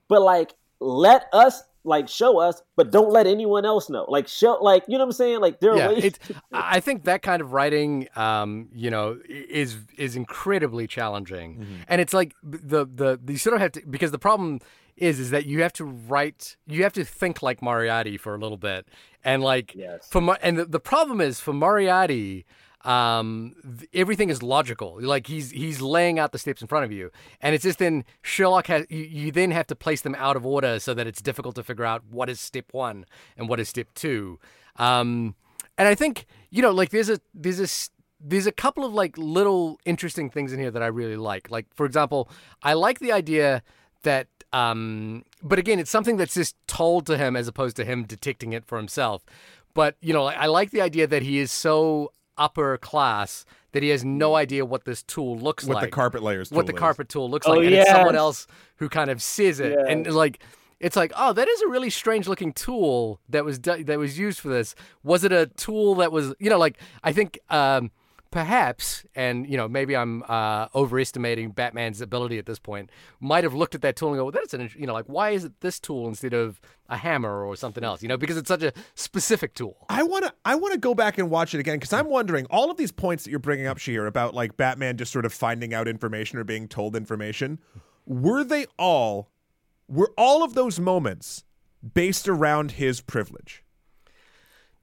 but like let us like show us, but don't let anyone else know. Like show like you know what I'm saying? Like there are yeah, ways it's, I I think that kind of writing, um, you know, is is incredibly challenging, Mm-hmm. and it's like the the you sort of have to because the problem is is that you have to write, you have to think like Moriarty for a little bit, and like Yes. for and the, the problem is for Moriarty. Um, th- everything is logical. Like he's he's laying out the steps in front of you, and it's just then Sherlock has you, you then have to place them out of order so that it's difficult to figure out what is step one and what is step two. Um, and I think you know, like there's a there's a there's a couple of like little interesting things in here that I really like. Like for example, I like the idea that um, but again, it's something that's just told to him as opposed to him detecting it for himself. But you know, I I like the idea that he is so upper class that he has no idea what this tool looks What like What the carpet layers. what the is. carpet tool looks Oh, like, and it's someone else who kind of sees it, and like it's like, oh, that is a really strange looking tool that was that was used for this. Was it a tool that was, you know, like I think um, perhaps, and you know, maybe I'm uh, overestimating Batman's ability at this point. Might have looked at that tool and go, well, that's an, you know, like why is it this tool instead of a hammer or something else? You know, because it's such a specific tool. I want to I want to go back and watch it again because I'm wondering all of these points that you're bringing up here about like Batman just sort of finding out information or being told information were they all were all of those moments based around his privilege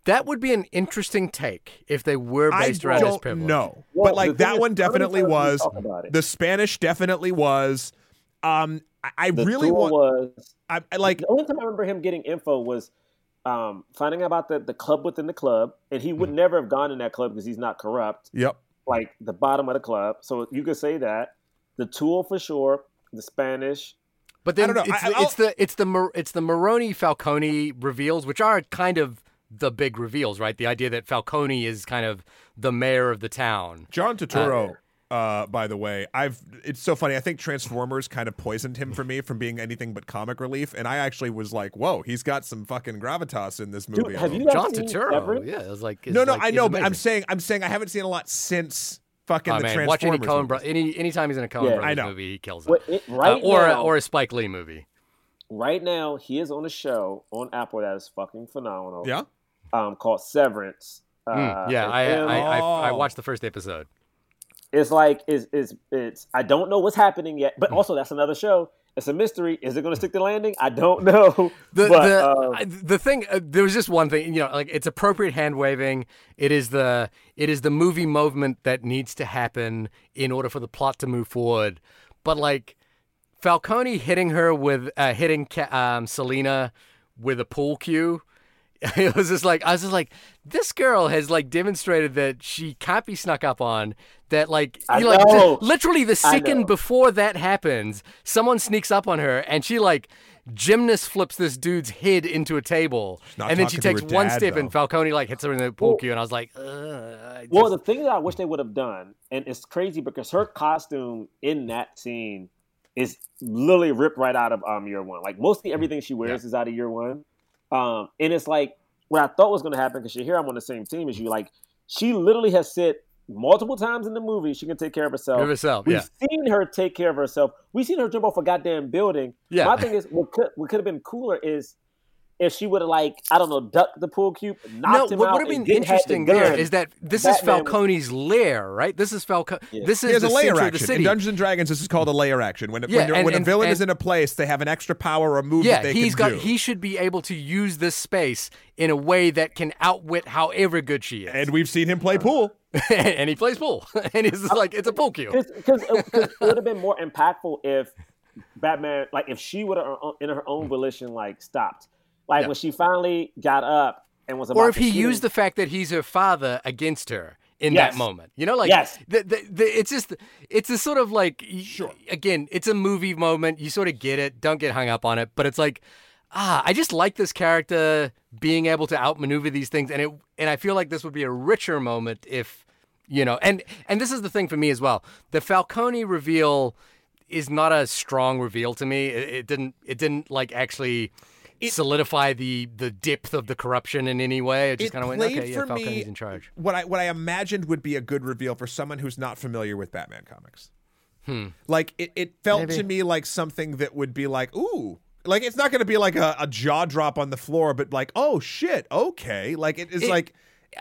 That would be an interesting take if they were I based around his don't privilege. know, Well, but like the thing that is, one definitely times do we was. talk about it? The Spanish definitely was. Um, I, I The really tour want. was I, I like. the only time I remember him getting info was um, finding out about the, the club within the club, and he would Mm-hmm. never have gone in that club because he's not corrupt. Yep. Like the bottom of the club, so you could say that the tool for sure, the Spanish. But then I don't know. It's, I- the, I'll- it's the it's the Mar- it's the Maroni Falcone reveals, which are kind of the big reveals, right? The idea that Falcone is kind of the mayor of the town. John Turturro, uh, by the way, I've it's so funny. I think Transformers kind of poisoned him for me from being anything but comic relief, and I actually was like, "Whoa, he's got some fucking gravitas in this movie." Dude, have you John guys seen Turturro, Severance? yeah, it was like no, no, like- I know, but I'm saying, I'm saying, I haven't seen a lot since fucking Oh, the man, watch any Transformers. Coen bro- any anytime he's in a Coen Yeah. Brothers I know. movie, he kills it. It right Uh, or now, or a Spike Lee movie. right now, he is on a show on Apple that is fucking phenomenal. Yeah, Um, called Severance. Uh, Mm, yeah, and I, him- I, I I Oh. watched the first episode. it's like it's, it's it's I don't know what's happening yet, Hmm. but also that's another show. It's a mystery. Is it going to stick the landing? I don't know. The but, the I- the thing uh, there was just one thing, you know, like it's appropriate hand waving. It is the it is the movie movement that needs to happen in order for the plot to move forward. But like Falcone hitting her with uh, hitting Ca- um, Selina with a pool cue. It was just like I was just like this girl has like demonstrated that she can't be snuck up on. That like I you like know. literally the second before that happens, someone sneaks up on her and she like gymnast flips this dude's head into a table, and then she takes one dad, step and. Falcone like hits her in the pool Well- cue, and I was like, Ugh, I well, the thing that I wish they would have done, and it's crazy because her costume in that scene is literally ripped right out of um year one. Like mostly everything she wears is out of year one. Um, and it's like what I thought was going to happen because you hear I'm on the same team as you. Like she literally has said multiple times in the movie she can take care of herself. Of herself, We've yeah. seen her take care of herself. We've seen her jump off a goddamn building. Yeah. My thing is, what could what could have been cooler is if she would have like I don't know ducked the pool cube, no, knocked him what out. would have been and didn't have the interesting there is that this Batman is Falcone's lair, right? This is Falcone. Yeah. This is has the a layer center of the action in. Dungeons and Dragons. This is called a layer action. When, Yeah, when, you're- and- a villain and- is in a place, they have an extra power or move Yeah, that they he's can got. do. He should be able to use this space in a way that can outwit however good she is. and we've seen him play pool. and he plays pool, and it's just like it's a pool cue. because it, would have been more impactful if Batman, like if she would have uh, uh, in her own volition, like stopped, like Yeah. when she finally got up and was about or if he used the fact that he's her father against her in Yes. that moment. You know, like Yes. the, the, the, it's just it's a sort of like sure. again, it's a movie moment. You sort of get it. Don't get hung up on it, but it's like ah, I just like this character being able to outmaneuver these things and it and I feel like this would be a richer moment if you know, and and this is the thing for me as well. The Falcone reveal is not a strong reveal to me. It, it didn't it didn't like actually solidify the the depth of the corruption in any way. It just kind of went, played okay, yeah, for Falcone's me in charge. What I what I imagined would be a good reveal for someone who's not familiar with Batman comics. Like it, it felt Maybe. to me like something that would be like, ooh. Like it's not going to be like a, a jaw drop on the floor, but like, oh shit, okay. Like it is It- like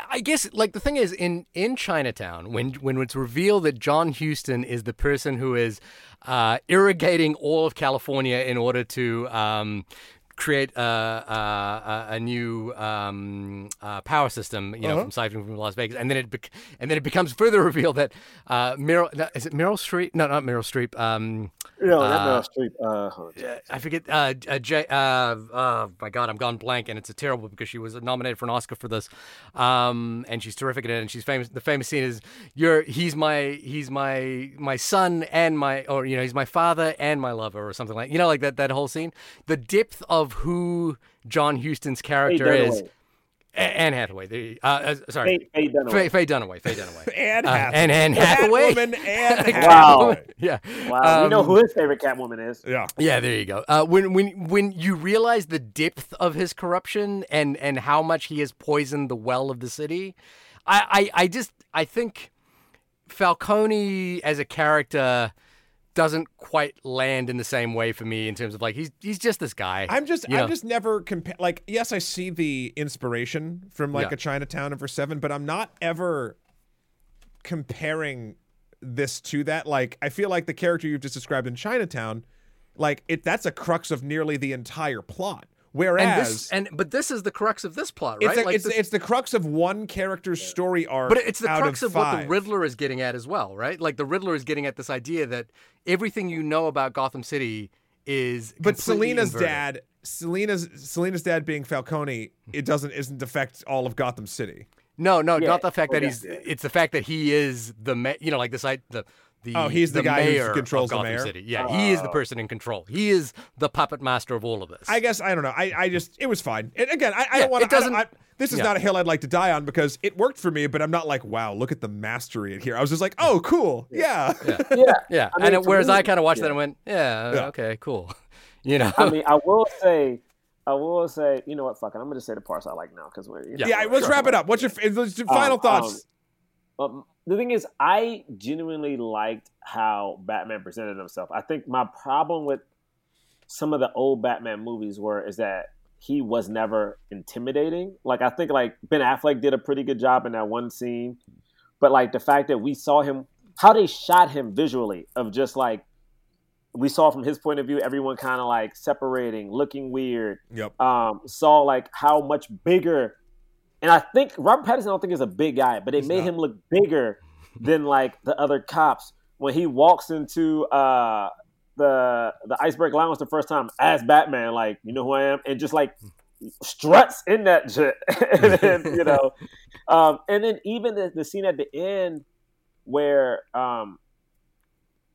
I guess like the thing is in in Chinatown when when it's revealed that John Huston is the person who is uh, irrigating all of California in order to um, create a, a, a- new um, uh, power system, you know, Uh-huh. from siphoning from Las Vegas, and then it bec- and then it becomes further revealed that uh, Meryl no, is it Meryl Streep? No, not Meryl Streep. Um, No, not Uh, Meryl Streep. Uh. I forget. Uh, uh, J, uh, oh my God, I'm gone blank, and it's a terrible because she was nominated for an Oscar for this, um, and she's terrific at it. And she's famous. The famous scene is, "You're he's my he's my my son and my or you know he's my father and my lover or something like you know like that that whole scene. The depth of who John Huston's Faye character is, A- Anne Hathaway. there you- Uh, uh, sorry, Faye, Faye Dunaway. Faye, Faye Dunaway. Faye Dunaway. Anne Uh, Hathaway. and Anne Hathaway. Catwoman Anne Wow. Yeah. Wow, we know Um, who his favorite Catwoman is. Yeah. Yeah, there you go. Uh, when when when you realize the depth of his corruption and and how much he has poisoned the well of the city, I I, I just I think Falcone as a character doesn't quite land in the same way for me in terms of like he's he's just this guy. I'm just I'm know? just never compa- like yes I see the inspiration from like Yeah. a Chinatown and for seven but I'm not ever comparing this to that like I feel like the character you've just described in Chinatown like it that's a crux of nearly the entire plot Whereas and this and but this is the crux of this plot, right? it's, a, Like it's, this- it's the crux of one character's story arc. but it's the out crux of, of, what the. Riddler is getting at as well, right? Like the Riddler is getting at this idea that everything you know about Gotham City is But completely Selina's inverted. dad, Selina's Selina's dad being Falcone, it doesn't isn't affect all of Gotham City. No, no, Yeah. not the fact that Oh, he's. It's the fact that he is the ma- you know like this I the the Oh, he's the guy who controls of the mayor? City. Yeah, he is the person in control. He is the puppet master of all of this. I guess I don't know. I, I just it was fine. And again, I, I Yeah, don't want it to. doesn't- this is yeah. not a hill I'd like to die on because it worked for me. But I'm not like, wow, look at the mastery in here. I was just like, oh, cool, yeah. Yeah. yeah, I mean, and it, whereas me- I kind of watched that and went, yeah, Yeah. okay, cool. You know, I mean, I will say, I will say, you know what? Fuck it. I'm going to say the parts I like now because we're. You know, Yeah, let's wrap it up. What's your, f- final Um, thoughts? Um, the thing is, I genuinely liked how Batman presented himself. I think my problem with some of the old Batman movies were is that he was never intimidating. Like I think like Ben Affleck did a pretty good job in that one scene, but like the fact that we saw him, how they shot him visually of just like we saw from his point of view, everyone kind of like separating, looking weird yep. um, saw like how much bigger, and I think Robert Pattinson. I don't think is a big guy, but it He's made not. him look bigger than like the other cops when he walks into uh, the the Iceberg Lounge the first time as Batman. Like you know who I am, and just like struts in that shit, and then, you know, um, and then even the, the scene at the end where um,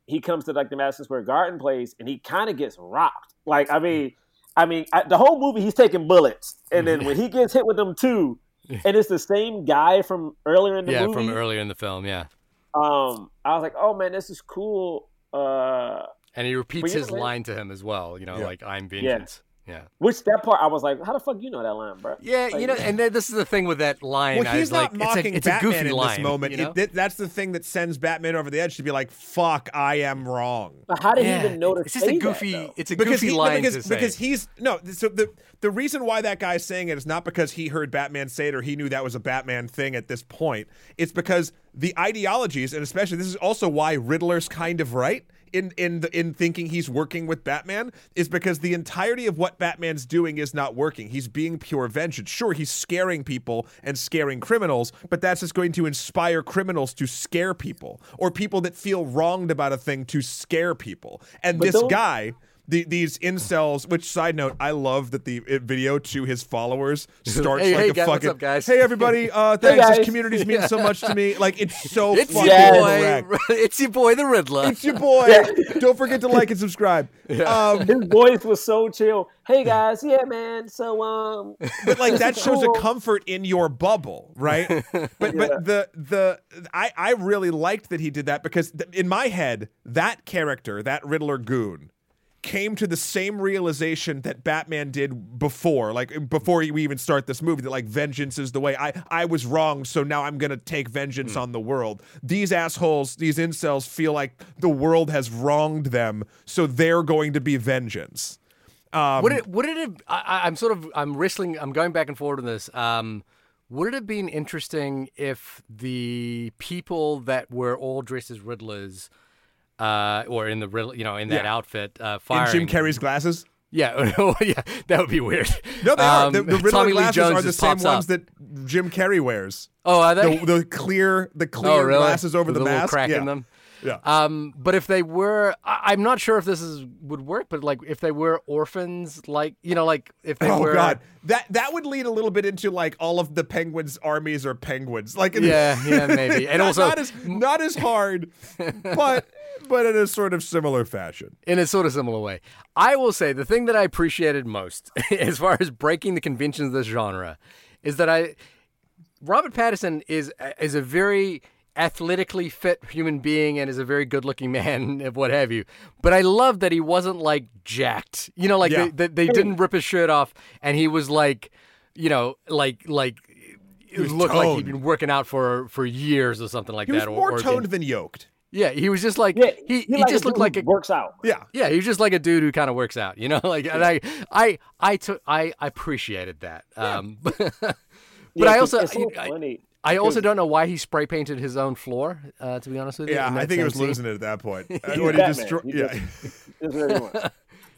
he comes to like the Madison Square Garden place and he kind of gets rocked. Like, I mean, I mean, I, the whole movie he's taking bullets, and then when he gets hit with them too, and it's the same guy from earlier in the yeah, movie. from earlier in the film, yeah. Um, I was like, oh man, this is cool. Uh, And he repeats his line to him as well. You know, Yeah. like "I'm vengeance." Yeah. which that part I was like, how the fuck you know that line, bro? Yeah, you know, and then this is the thing with that line. Well, I he's was like, not mocking it's a, it's Batman a goofy in line, this moment. You know? It- that's the thing that sends Batman over the edge to be like, "Fuck, I am wrong." But how did yeah, he even know to it's just say a goofy. That, though? it's a because goofy he, line because, to say. because he's no. So the the reason why that guy's saying it is not because he heard Batman say it or he knew that was a Batman thing at this point. It's because the ideologies, and especially this is also why Riddler's kind of right in in the, in thinking he's working with Batman is because the entirety of what Batman's doing is not working. He's being pure vengeance. Sure, he's scaring people and scaring criminals, but that's just going to inspire criminals to scare people or people that feel wronged about a thing to scare people. And But this guy the, these incels. Which side note, I love that the uh, video to his followers starts Hey, like hey, a guys, what's fucking. up, guys? Hey everybody, uh, thanks. guys. This community's mean so much to me. Like it's so it's fucking your boy. It's your boy, the Riddler. It's your boy. Don't forget to like and subscribe. Um, His voice was so chill. Hey guys, yeah, man. So um, but like that shows a comfort in your bubble, right? But but the the I I really liked that he did that because th- in my head that character, that Riddler goon, came to the same realization that Batman did before, like before we even start this movie, that like vengeance is the way. I I was wrong, so now I'm gonna take vengeance on the world. These assholes, these incels, feel like the world has wronged them, so they're going to be vengeance. Um, Would it? Would it have? I, I'm sort of. I'm wrestling. I'm going back and forward on this. Um, would it have been interesting if the people that were all dressed as Riddlers, uh, or in the Riddler, you know, in that Yeah. outfit, uh, in firing? Jim Carrey's glasses? Yeah, yeah, that would be weird. No, they are. Um, The, the Riddler Tommy Lee glasses are the same ones up. that Jim Carrey wears. Oh, are they? The, the clear, the clear oh, really? glasses over With the little mask. crack yeah. in them. Yeah. Um, but if they were, I, I'm not sure if this is would work. But like, if they were orphans, like you know, like if they oh were, God, that that would lead a little bit into like all of the penguins' armies are penguins. Like, yeah, yeah, maybe, and not, also not as not as hard, but but in a sort of similar fashion. in a sort of similar way. I will say the thing that I appreciated most, as far as breaking the conventions of this genre, is that I Robert Pattinson is is a very athletically fit human being and is a very good looking man and what have you. But I love that he wasn't like jacked. You know, like Yeah. they, they, they didn't rip his shirt off and he was like, you know, like like it was looked like he'd been working out for for years or something like He was that. or- more or toned been- than yoked. Yeah, he was just like yeah, he, he, he like just looked like who a works out. Yeah. yeah, he was just like a dude who kind of works out, you know, like, and I, I, I took, I, I appreciated that. Um, but Yeah, I also, it's so I, funny. I also don't know why he spray painted his own floor. Uh, to be honest with you, Yeah, I think he was scene. losing it at that point. Uh, He's when he Batman. destroy- He yeah. just- That's what he wants.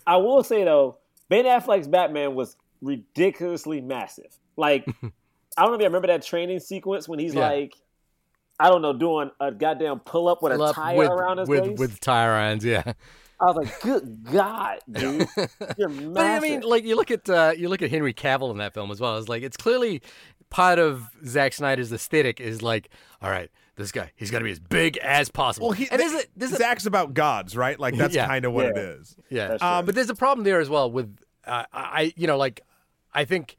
I will say though, Ben Affleck's Batman was ridiculously massive. Like I don't know if you remember that training sequence when he's Yeah. like, I don't know, doing a goddamn pull up with a Up tire with, around his with, waist. with tire irons, yeah. I was like, good God, dude, you're massive. But I mean, like you look at uh, you look at Henry Cavill in that film as well. It's like it's clearly part of Zack Snyder's aesthetic is like, all right, this guy, he's got to be as big as possible. Well, he, and there's a, there's a, Zack's about gods, right? Like that's Yeah. kind of what it Yeah. is. yeah, um, but there's a problem there as well with uh, I, you know, like I think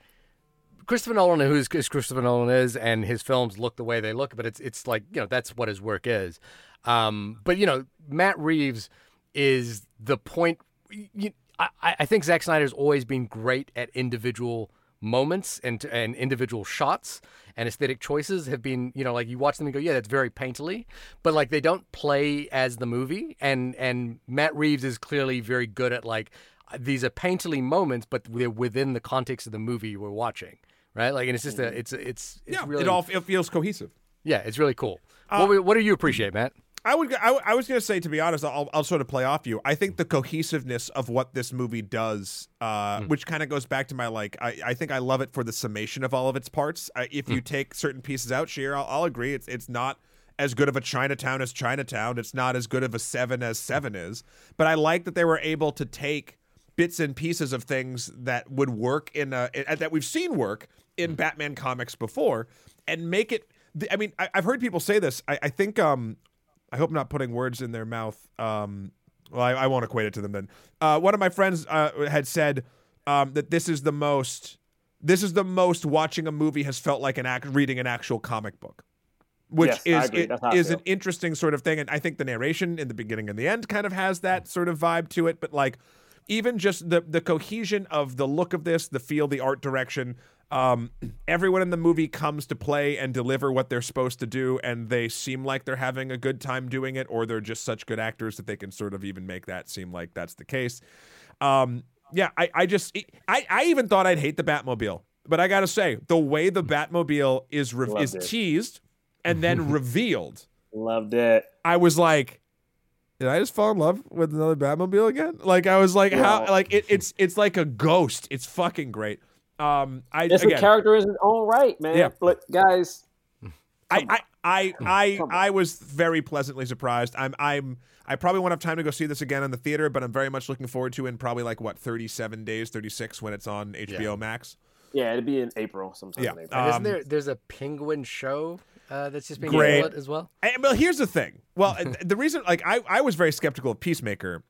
Christopher Nolan, who's is Christopher Nolan is, and his films look the way they look, but it's it's like you know that's what his work is. Um, but you know, Matt Reeves is the point. You, I, I think Zack Snyder's always been great at individual moments and and individual shots and aesthetic choices have been you know like you watch them and go yeah that's very painterly but like they don't play as the movie and and Matt Reeves is clearly very good at like these are painterly moments but they're within the context of the movie we're watching right like and it's just a mm-hmm. it's it's, it's Yeah, really it all it feels cohesive. yeah it's really cool uh, what, what do you appreciate Matt I would. I, I was going to say, to be honest, I'll, I'll sort of play off you. I think the cohesiveness of what this movie does, uh, hmm. which kind of goes back to my like, I, I think I love it for the summation of all of its parts. I, if hmm. you take certain pieces out, Shahir, I'll, I'll agree. It's it's not as good of a Chinatown as Chinatown. It's not as good of a Seven as Seven hmm. is. But I like that they were able to take bits and pieces of things that would work in a in- uh, that we've seen work in Batman comics before and make it. I mean, I, I've heard people say this. I, I think um, I hope I'm not putting words in their mouth. Um, well, I, I won't equate it to them then. Uh, one of my friends uh, had said um, that this is the most, this is the most watching a movie has felt like an act reading an actual comic book, which Yes, is it- That's how I is an interesting sort of thing. And I think the narration in the beginning and the end kind of has that sort of vibe to it. But like, even just the the cohesion of the look of this, the feel, the art direction. Um, everyone in the movie comes to play and deliver what they're supposed to do, and they seem like they're having a good time doing it, or they're just such good actors that they can sort of even make that seem like that's the case. Um, yeah, I, I just, I, I even thought I'd hate the Batmobile, but I gotta say, the way the Batmobile is re- is it. teased and then revealed, Loved it. I was like, did I just fall in love with another Batmobile again? Like I was like, how? Like it, it's it's like a ghost. It's fucking great. Um, I It's again, a character in his own right, man. Yeah. Look, guys, I, I, I, I, Come. I was very pleasantly surprised. I'm, I'm, I probably won't have time to go see this again in the theater, but I'm very much looking forward to in probably like what 37 days, 36 when it's on HBO Yeah. Max. yeah, it'd be in April sometime. Yeah. in April. and isn't Um, there there's a penguin show uh, that's just being Great. as well And, well, here's the thing. Well, the reason, like, I, I was very skeptical of Peacemaker.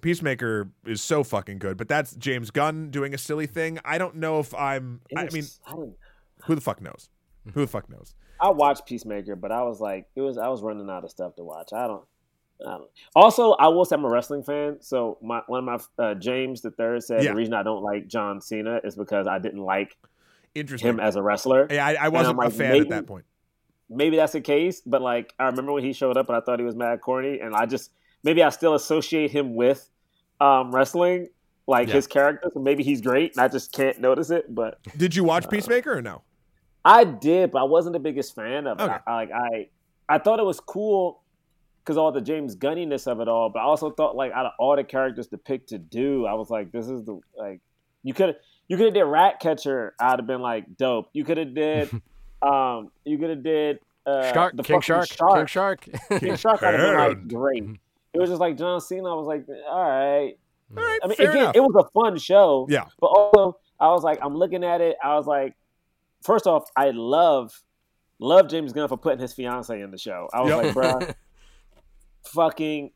Peacemaker is so fucking good, but that's James Gunn doing a silly thing. I don't know if I'm. I mean, I, who the fuck knows? Who the fuck knows? I watched Peacemaker, but I was like, it was I was running out of stuff to watch. I don't. I don't. Also, I will say I'm a wrestling fan. So my one of my uh, James the third said Yeah. the reason I don't like John Cena is because I didn't like Interesting. him as a wrestler. yeah, I, I wasn't I'm a fan maybe- at that point. maybe that's the case, but like I remember when he showed up and I thought he was mad corny, and I just maybe I still associate him with um, wrestling, like Yeah. his character. So maybe he's great, and I just can't notice it. But Did you watch Peacemaker or no? I did, but I wasn't the biggest fan of it. I, like I, I thought it was cool because all the James Gunniness of it all, but I also thought like out of all the characters to pick to do, I was like, this is the like you could you could have did Ratcatcher. I'd have been like dope. You could have did, um, you could have did uh, shark the king fucking shark, king shark King Shark would have been like Hand. great. It was just like John Cena. I was like, all right. All right, I mean, fair again, enough. it was a fun show. Yeah. But also, I was like, I'm looking at it. I was like, first off, I love, love James Gunn for putting his fiance in the show. I was Yep. like, bro, fucking,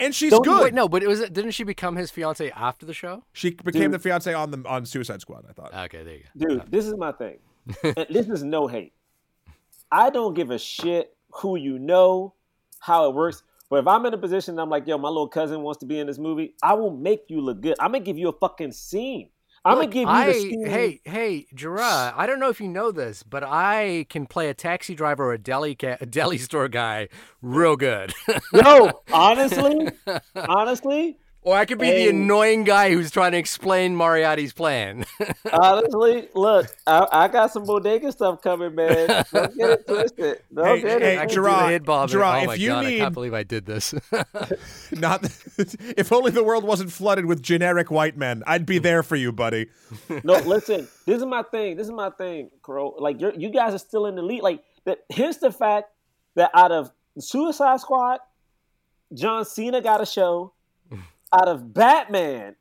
and she's Don't- good. Wait, no, but it was didn't she become his fiance after the show? She became Dude. the fiance on the on Suicide Squad. I thought. Okay, there you go. dude, this is my thing. and this is no hate. I don't give a shit who you know, how it works. But if I'm in a position and I'm like, yo, my little cousin wants to be in this movie, I will make you look good. I'm gonna give you a fucking scene. I'm Look, gonna give you I, the scene. hey, hey, Jerah, I don't know if you know this, but I can play a taxi driver or a deli ca- a deli store guy real good. Yo, honestly, honestly, Or I could be the annoying guy who's trying to explain Moriarty's plan. Honestly, look, I, I got some bodega stuff coming, man. Don't get it twisted. Don't Hey, get hey, it. I twisted. Jerah, head bob Jerah, oh if you god, I can't believe I did this. Not if only the world wasn't flooded with generic white men. I'd be there for you, buddy. No, listen. This is my thing. This is my thing, Crow. Like you're, you guys are still in the lead. Like that. Here's the fact that out of Suicide Squad, John Cena got a show. Out of Batman,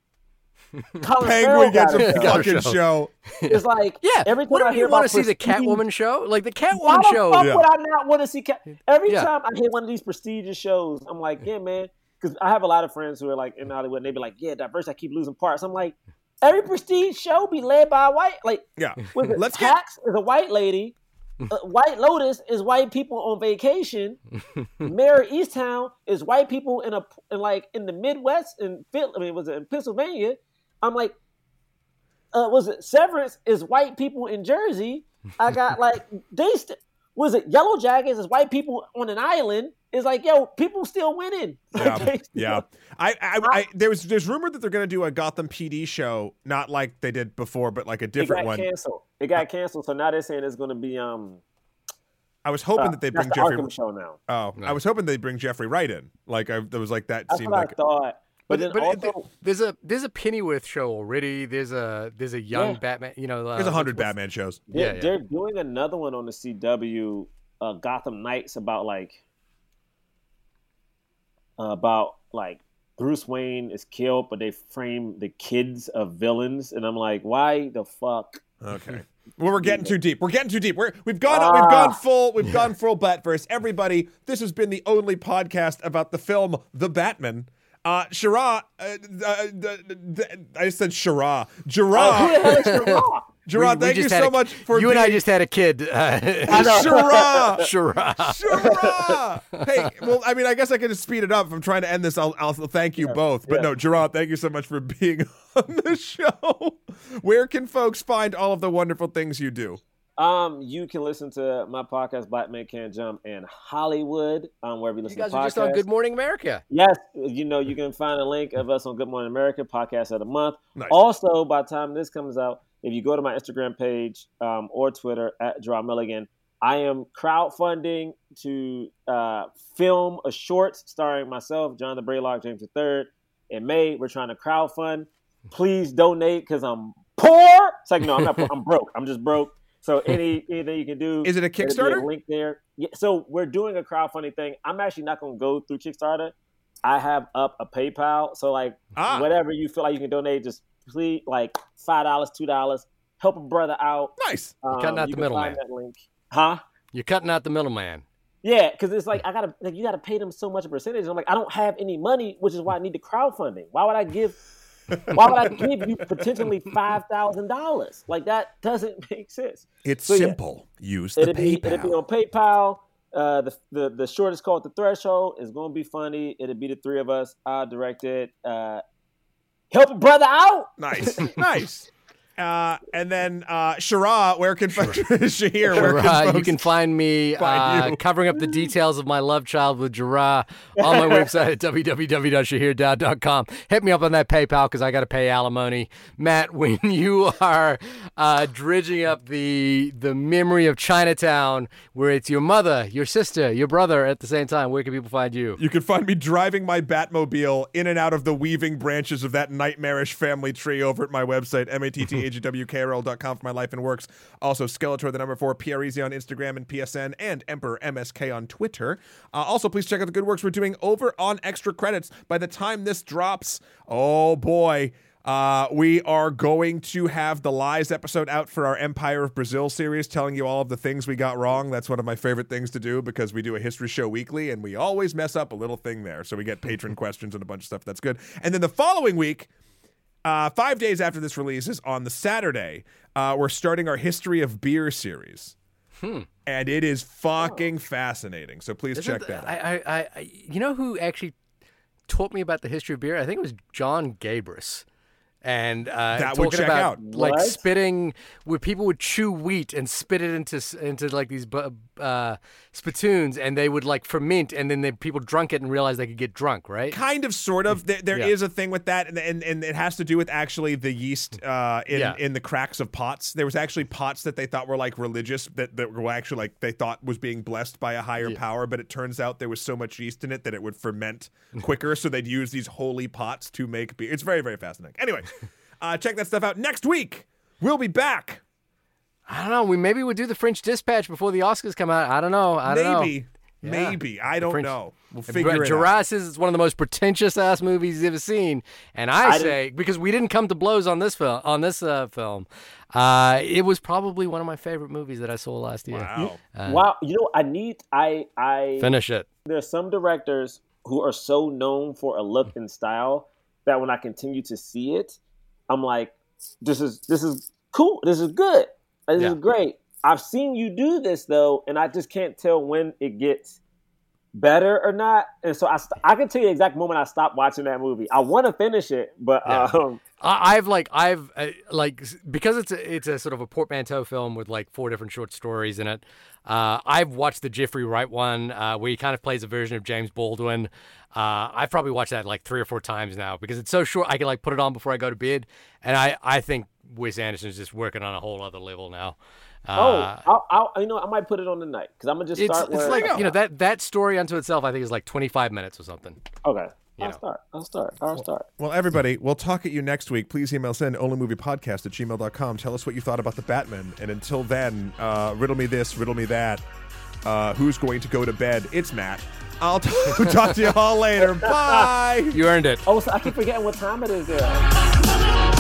Colin Penguin Farrell gets a a show. got a fucking show. show. It's like yeah, every time what I hear you want to see the Catwoman show? Like the Why Catwoman the show. fuck Yeah. would I not want to see Cat? Every Yeah. time I hit one of these prestigious shows, I'm like, yeah, man. Because I have a lot of friends who are like in Hollywood, and they be like, yeah, diversity. I keep losing parts. I'm like, every prestige show be led by a white. Like, Yeah. was it Let's get Tax is a white lady. Uh, white Lotus is white people on vacation. Mare of Easttown is white people in a in like in the Midwest in Phil- I mean was it in Pennsylvania? I'm like, uh, was it Severance is white people in Jersey? I got like they st- was it Yellow Jackets is white people on an island? It's like yo, people still winning. Like, Yeah, yeah. I, I, I, there was there's rumor that they're gonna do a Gotham PD show, not like they did before, but like a It different got one. canceled. It got canceled. So now they're saying it's going to be um. I was hoping uh, that they bring the Jeffrey. Arkham show now. Oh, I was hoping they bring Jeffrey Wright in. Like I, there was like that That's seemed what like I thought. But, then but also, there's a there's a Pennyworth show already. There's a there's a young Yeah. Batman. You know, uh, there's a hundred Batman shows. they're, Yeah, yeah. they're doing another one on the CW, uh, Gotham Knights, about like uh, about like Bruce Wayne is killed, but they frame the kids of villains, and I'm like, why the fuck? Okay. Well, we're getting too deep. We're getting too deep. We're we've gone we've Ah. gone full we've gone full Batverse. Everybody, this has been the only podcast about the film The Batman. Uh, Shara, uh, uh, I said Shira. Who Shara, the hell is Sherlock? Jerah, thank you so a- much for you and I just had a kid. Uh, Shira, Shira, Shara! hey, well, I mean, I guess I can just speed it up. If I'm trying to end this, I'll, I'll thank you both. But yeah. no, Jerah, thank you so much for being on the show. Where can folks find all of the wonderful things you do? Um, you can listen to my podcast, Black Men Can't Jump, in Hollywood. Um, wherever you listen. You guys to are just on Good Morning America. Yes, you know you can find a link of us on Good Morning America podcast of the month. Nice. Also, by the time this comes out, if you go to my Instagram page um, or Twitter at Jerah Milligan, I am crowdfunding to uh, film a short starring myself, John the Braylock, James III. In May, we're trying to crowdfund. Please donate because I'm poor. It's like no, I'm not. I'm broke. I'm just broke. So any anything you can do. Is it a There'll be Kickstarter? link there. Yeah, so we're doing a crowdfunding thing. I'm actually not going to go through Kickstarter. I have up a PayPal. So like Ah. whatever you feel like you can donate, just please like five dollars, two dollars, help a brother out. Nice. Um, cutting out you the can find middleman. That link, huh? You're cutting out the middleman. Yeah, because it's like I gotta like you gotta pay them so much a percentage. I'm like I don't have any money, which is why I need the crowdfunding. Why would I give? Why would I give you potentially five thousand dollars? Like that doesn't make sense. It's So, yeah. simple. Use the It'll be it'll be on PayPal. Uh, the, the the short is called the Threshold. It's gonna be funny. It'll be the three of us. I'll direct it. Uh, help a brother out. Nice. nice. Uh, and then uh, Shara, where can folks Shahir, where can Jerah, folks you can find me find uh, covering up the details of my love child with Jerah on my website at www.shahirdaud.com. Hit me up on that PayPal because I got to pay alimony. Matt, when you are uh, dredging up the the memory of Chinatown, where it's your mother, your sister, your brother at the same time, where can people find you? You can find me driving my Batmobile in and out of the weaving branches of that nightmarish family tree over at my website, mattagwkrl.com for my life and works. Also, Skeletor, the number four, PREZ on Instagram and PSN, and Emperor MSK on Twitter. Uh, also, please check out the good works we're doing over on Extra Credits. By the time this drops, oh boy. Uh, we are going to have the lies episode out for our Empire of Brazil series, telling you all of the things we got wrong. That's one of my favorite things to do because we do a history show weekly and we always mess up a little thing there. So we get patron questions and a bunch of stuff. That's good. And then the following week, uh, five days after this releases, on the Saturday, uh, we're starting our History of Beer series. And it is fucking fascinating. So please Isn't check th- that out. I, I, I, I- you know who actually taught me about the history of beer? I think it was Jon Gabrus. And uh, That would talking check about out. like What? spitting, where people would chew wheat and spit it into into like these bu- uh, spittoons, and they would like ferment, and then the people drunk it and realized they could get drunk, right? kind of sort of. There, there is Yeah. a thing with that and, and and it has to do with actually the yeast uh in Yeah. in the cracks of pots. There was actually pots that they thought were like religious that, that were actually like they thought was being blessed by a higher power but it turns out there was so much yeast in it that it would ferment quicker. So they'd use these holy pots to make beer. It's very very fascinating. Anyway uh check that stuff out. Next week we'll be back I don't know. We maybe would do the French Dispatch before the Oscars come out. I don't know. I don't know. maybe maybe i don't French- know we'll But figure it out Jerah says it's one of the most pretentious ass movies he's ever seen, and I, I say because we didn't come to blows on this film, on this uh, film, uh, it was probably one of my favorite movies that I saw last year. wow wow, you know, I need I I Finish it. there's some directors who are so known for a look and style that when I continue to see it, I'm like, this is this is cool. This is good. This Yeah. is great. I've seen you do this though, and I just can't tell when it gets better or not. And so I st- I can tell you the exact moment I stopped watching that movie. I want to finish it, but Yeah. um, I, I've like I've uh, like because it's a, it's a sort of a portmanteau film with like four different short stories in it. Uh, I've watched the Jeffrey Wright one uh, where he kind of plays a version of James Baldwin. Uh, I've probably watched that like three or four times now because it's so short. I can like put it on before I go to bed, and I I think Wes Anderson's just working on a whole other level now. Uh, oh, I'll, I'll you know I might put it on tonight because I'm gonna just it's, start. it's where- like you know that that story unto itself. I think is like twenty five minutes or something. okay. I'll know. start. I'll start. I'll start. Well, everybody, we'll talk at you next week. Please email us in onlymoviepodcast at gmail.com. Tell us what you thought about the Batman. And until then, uh, riddle me this, riddle me that. Uh, who's going to go to bed? It's Matt. I'll t- talk to you all later. Bye. You earned it. Oh, so I keep forgetting what time it is there.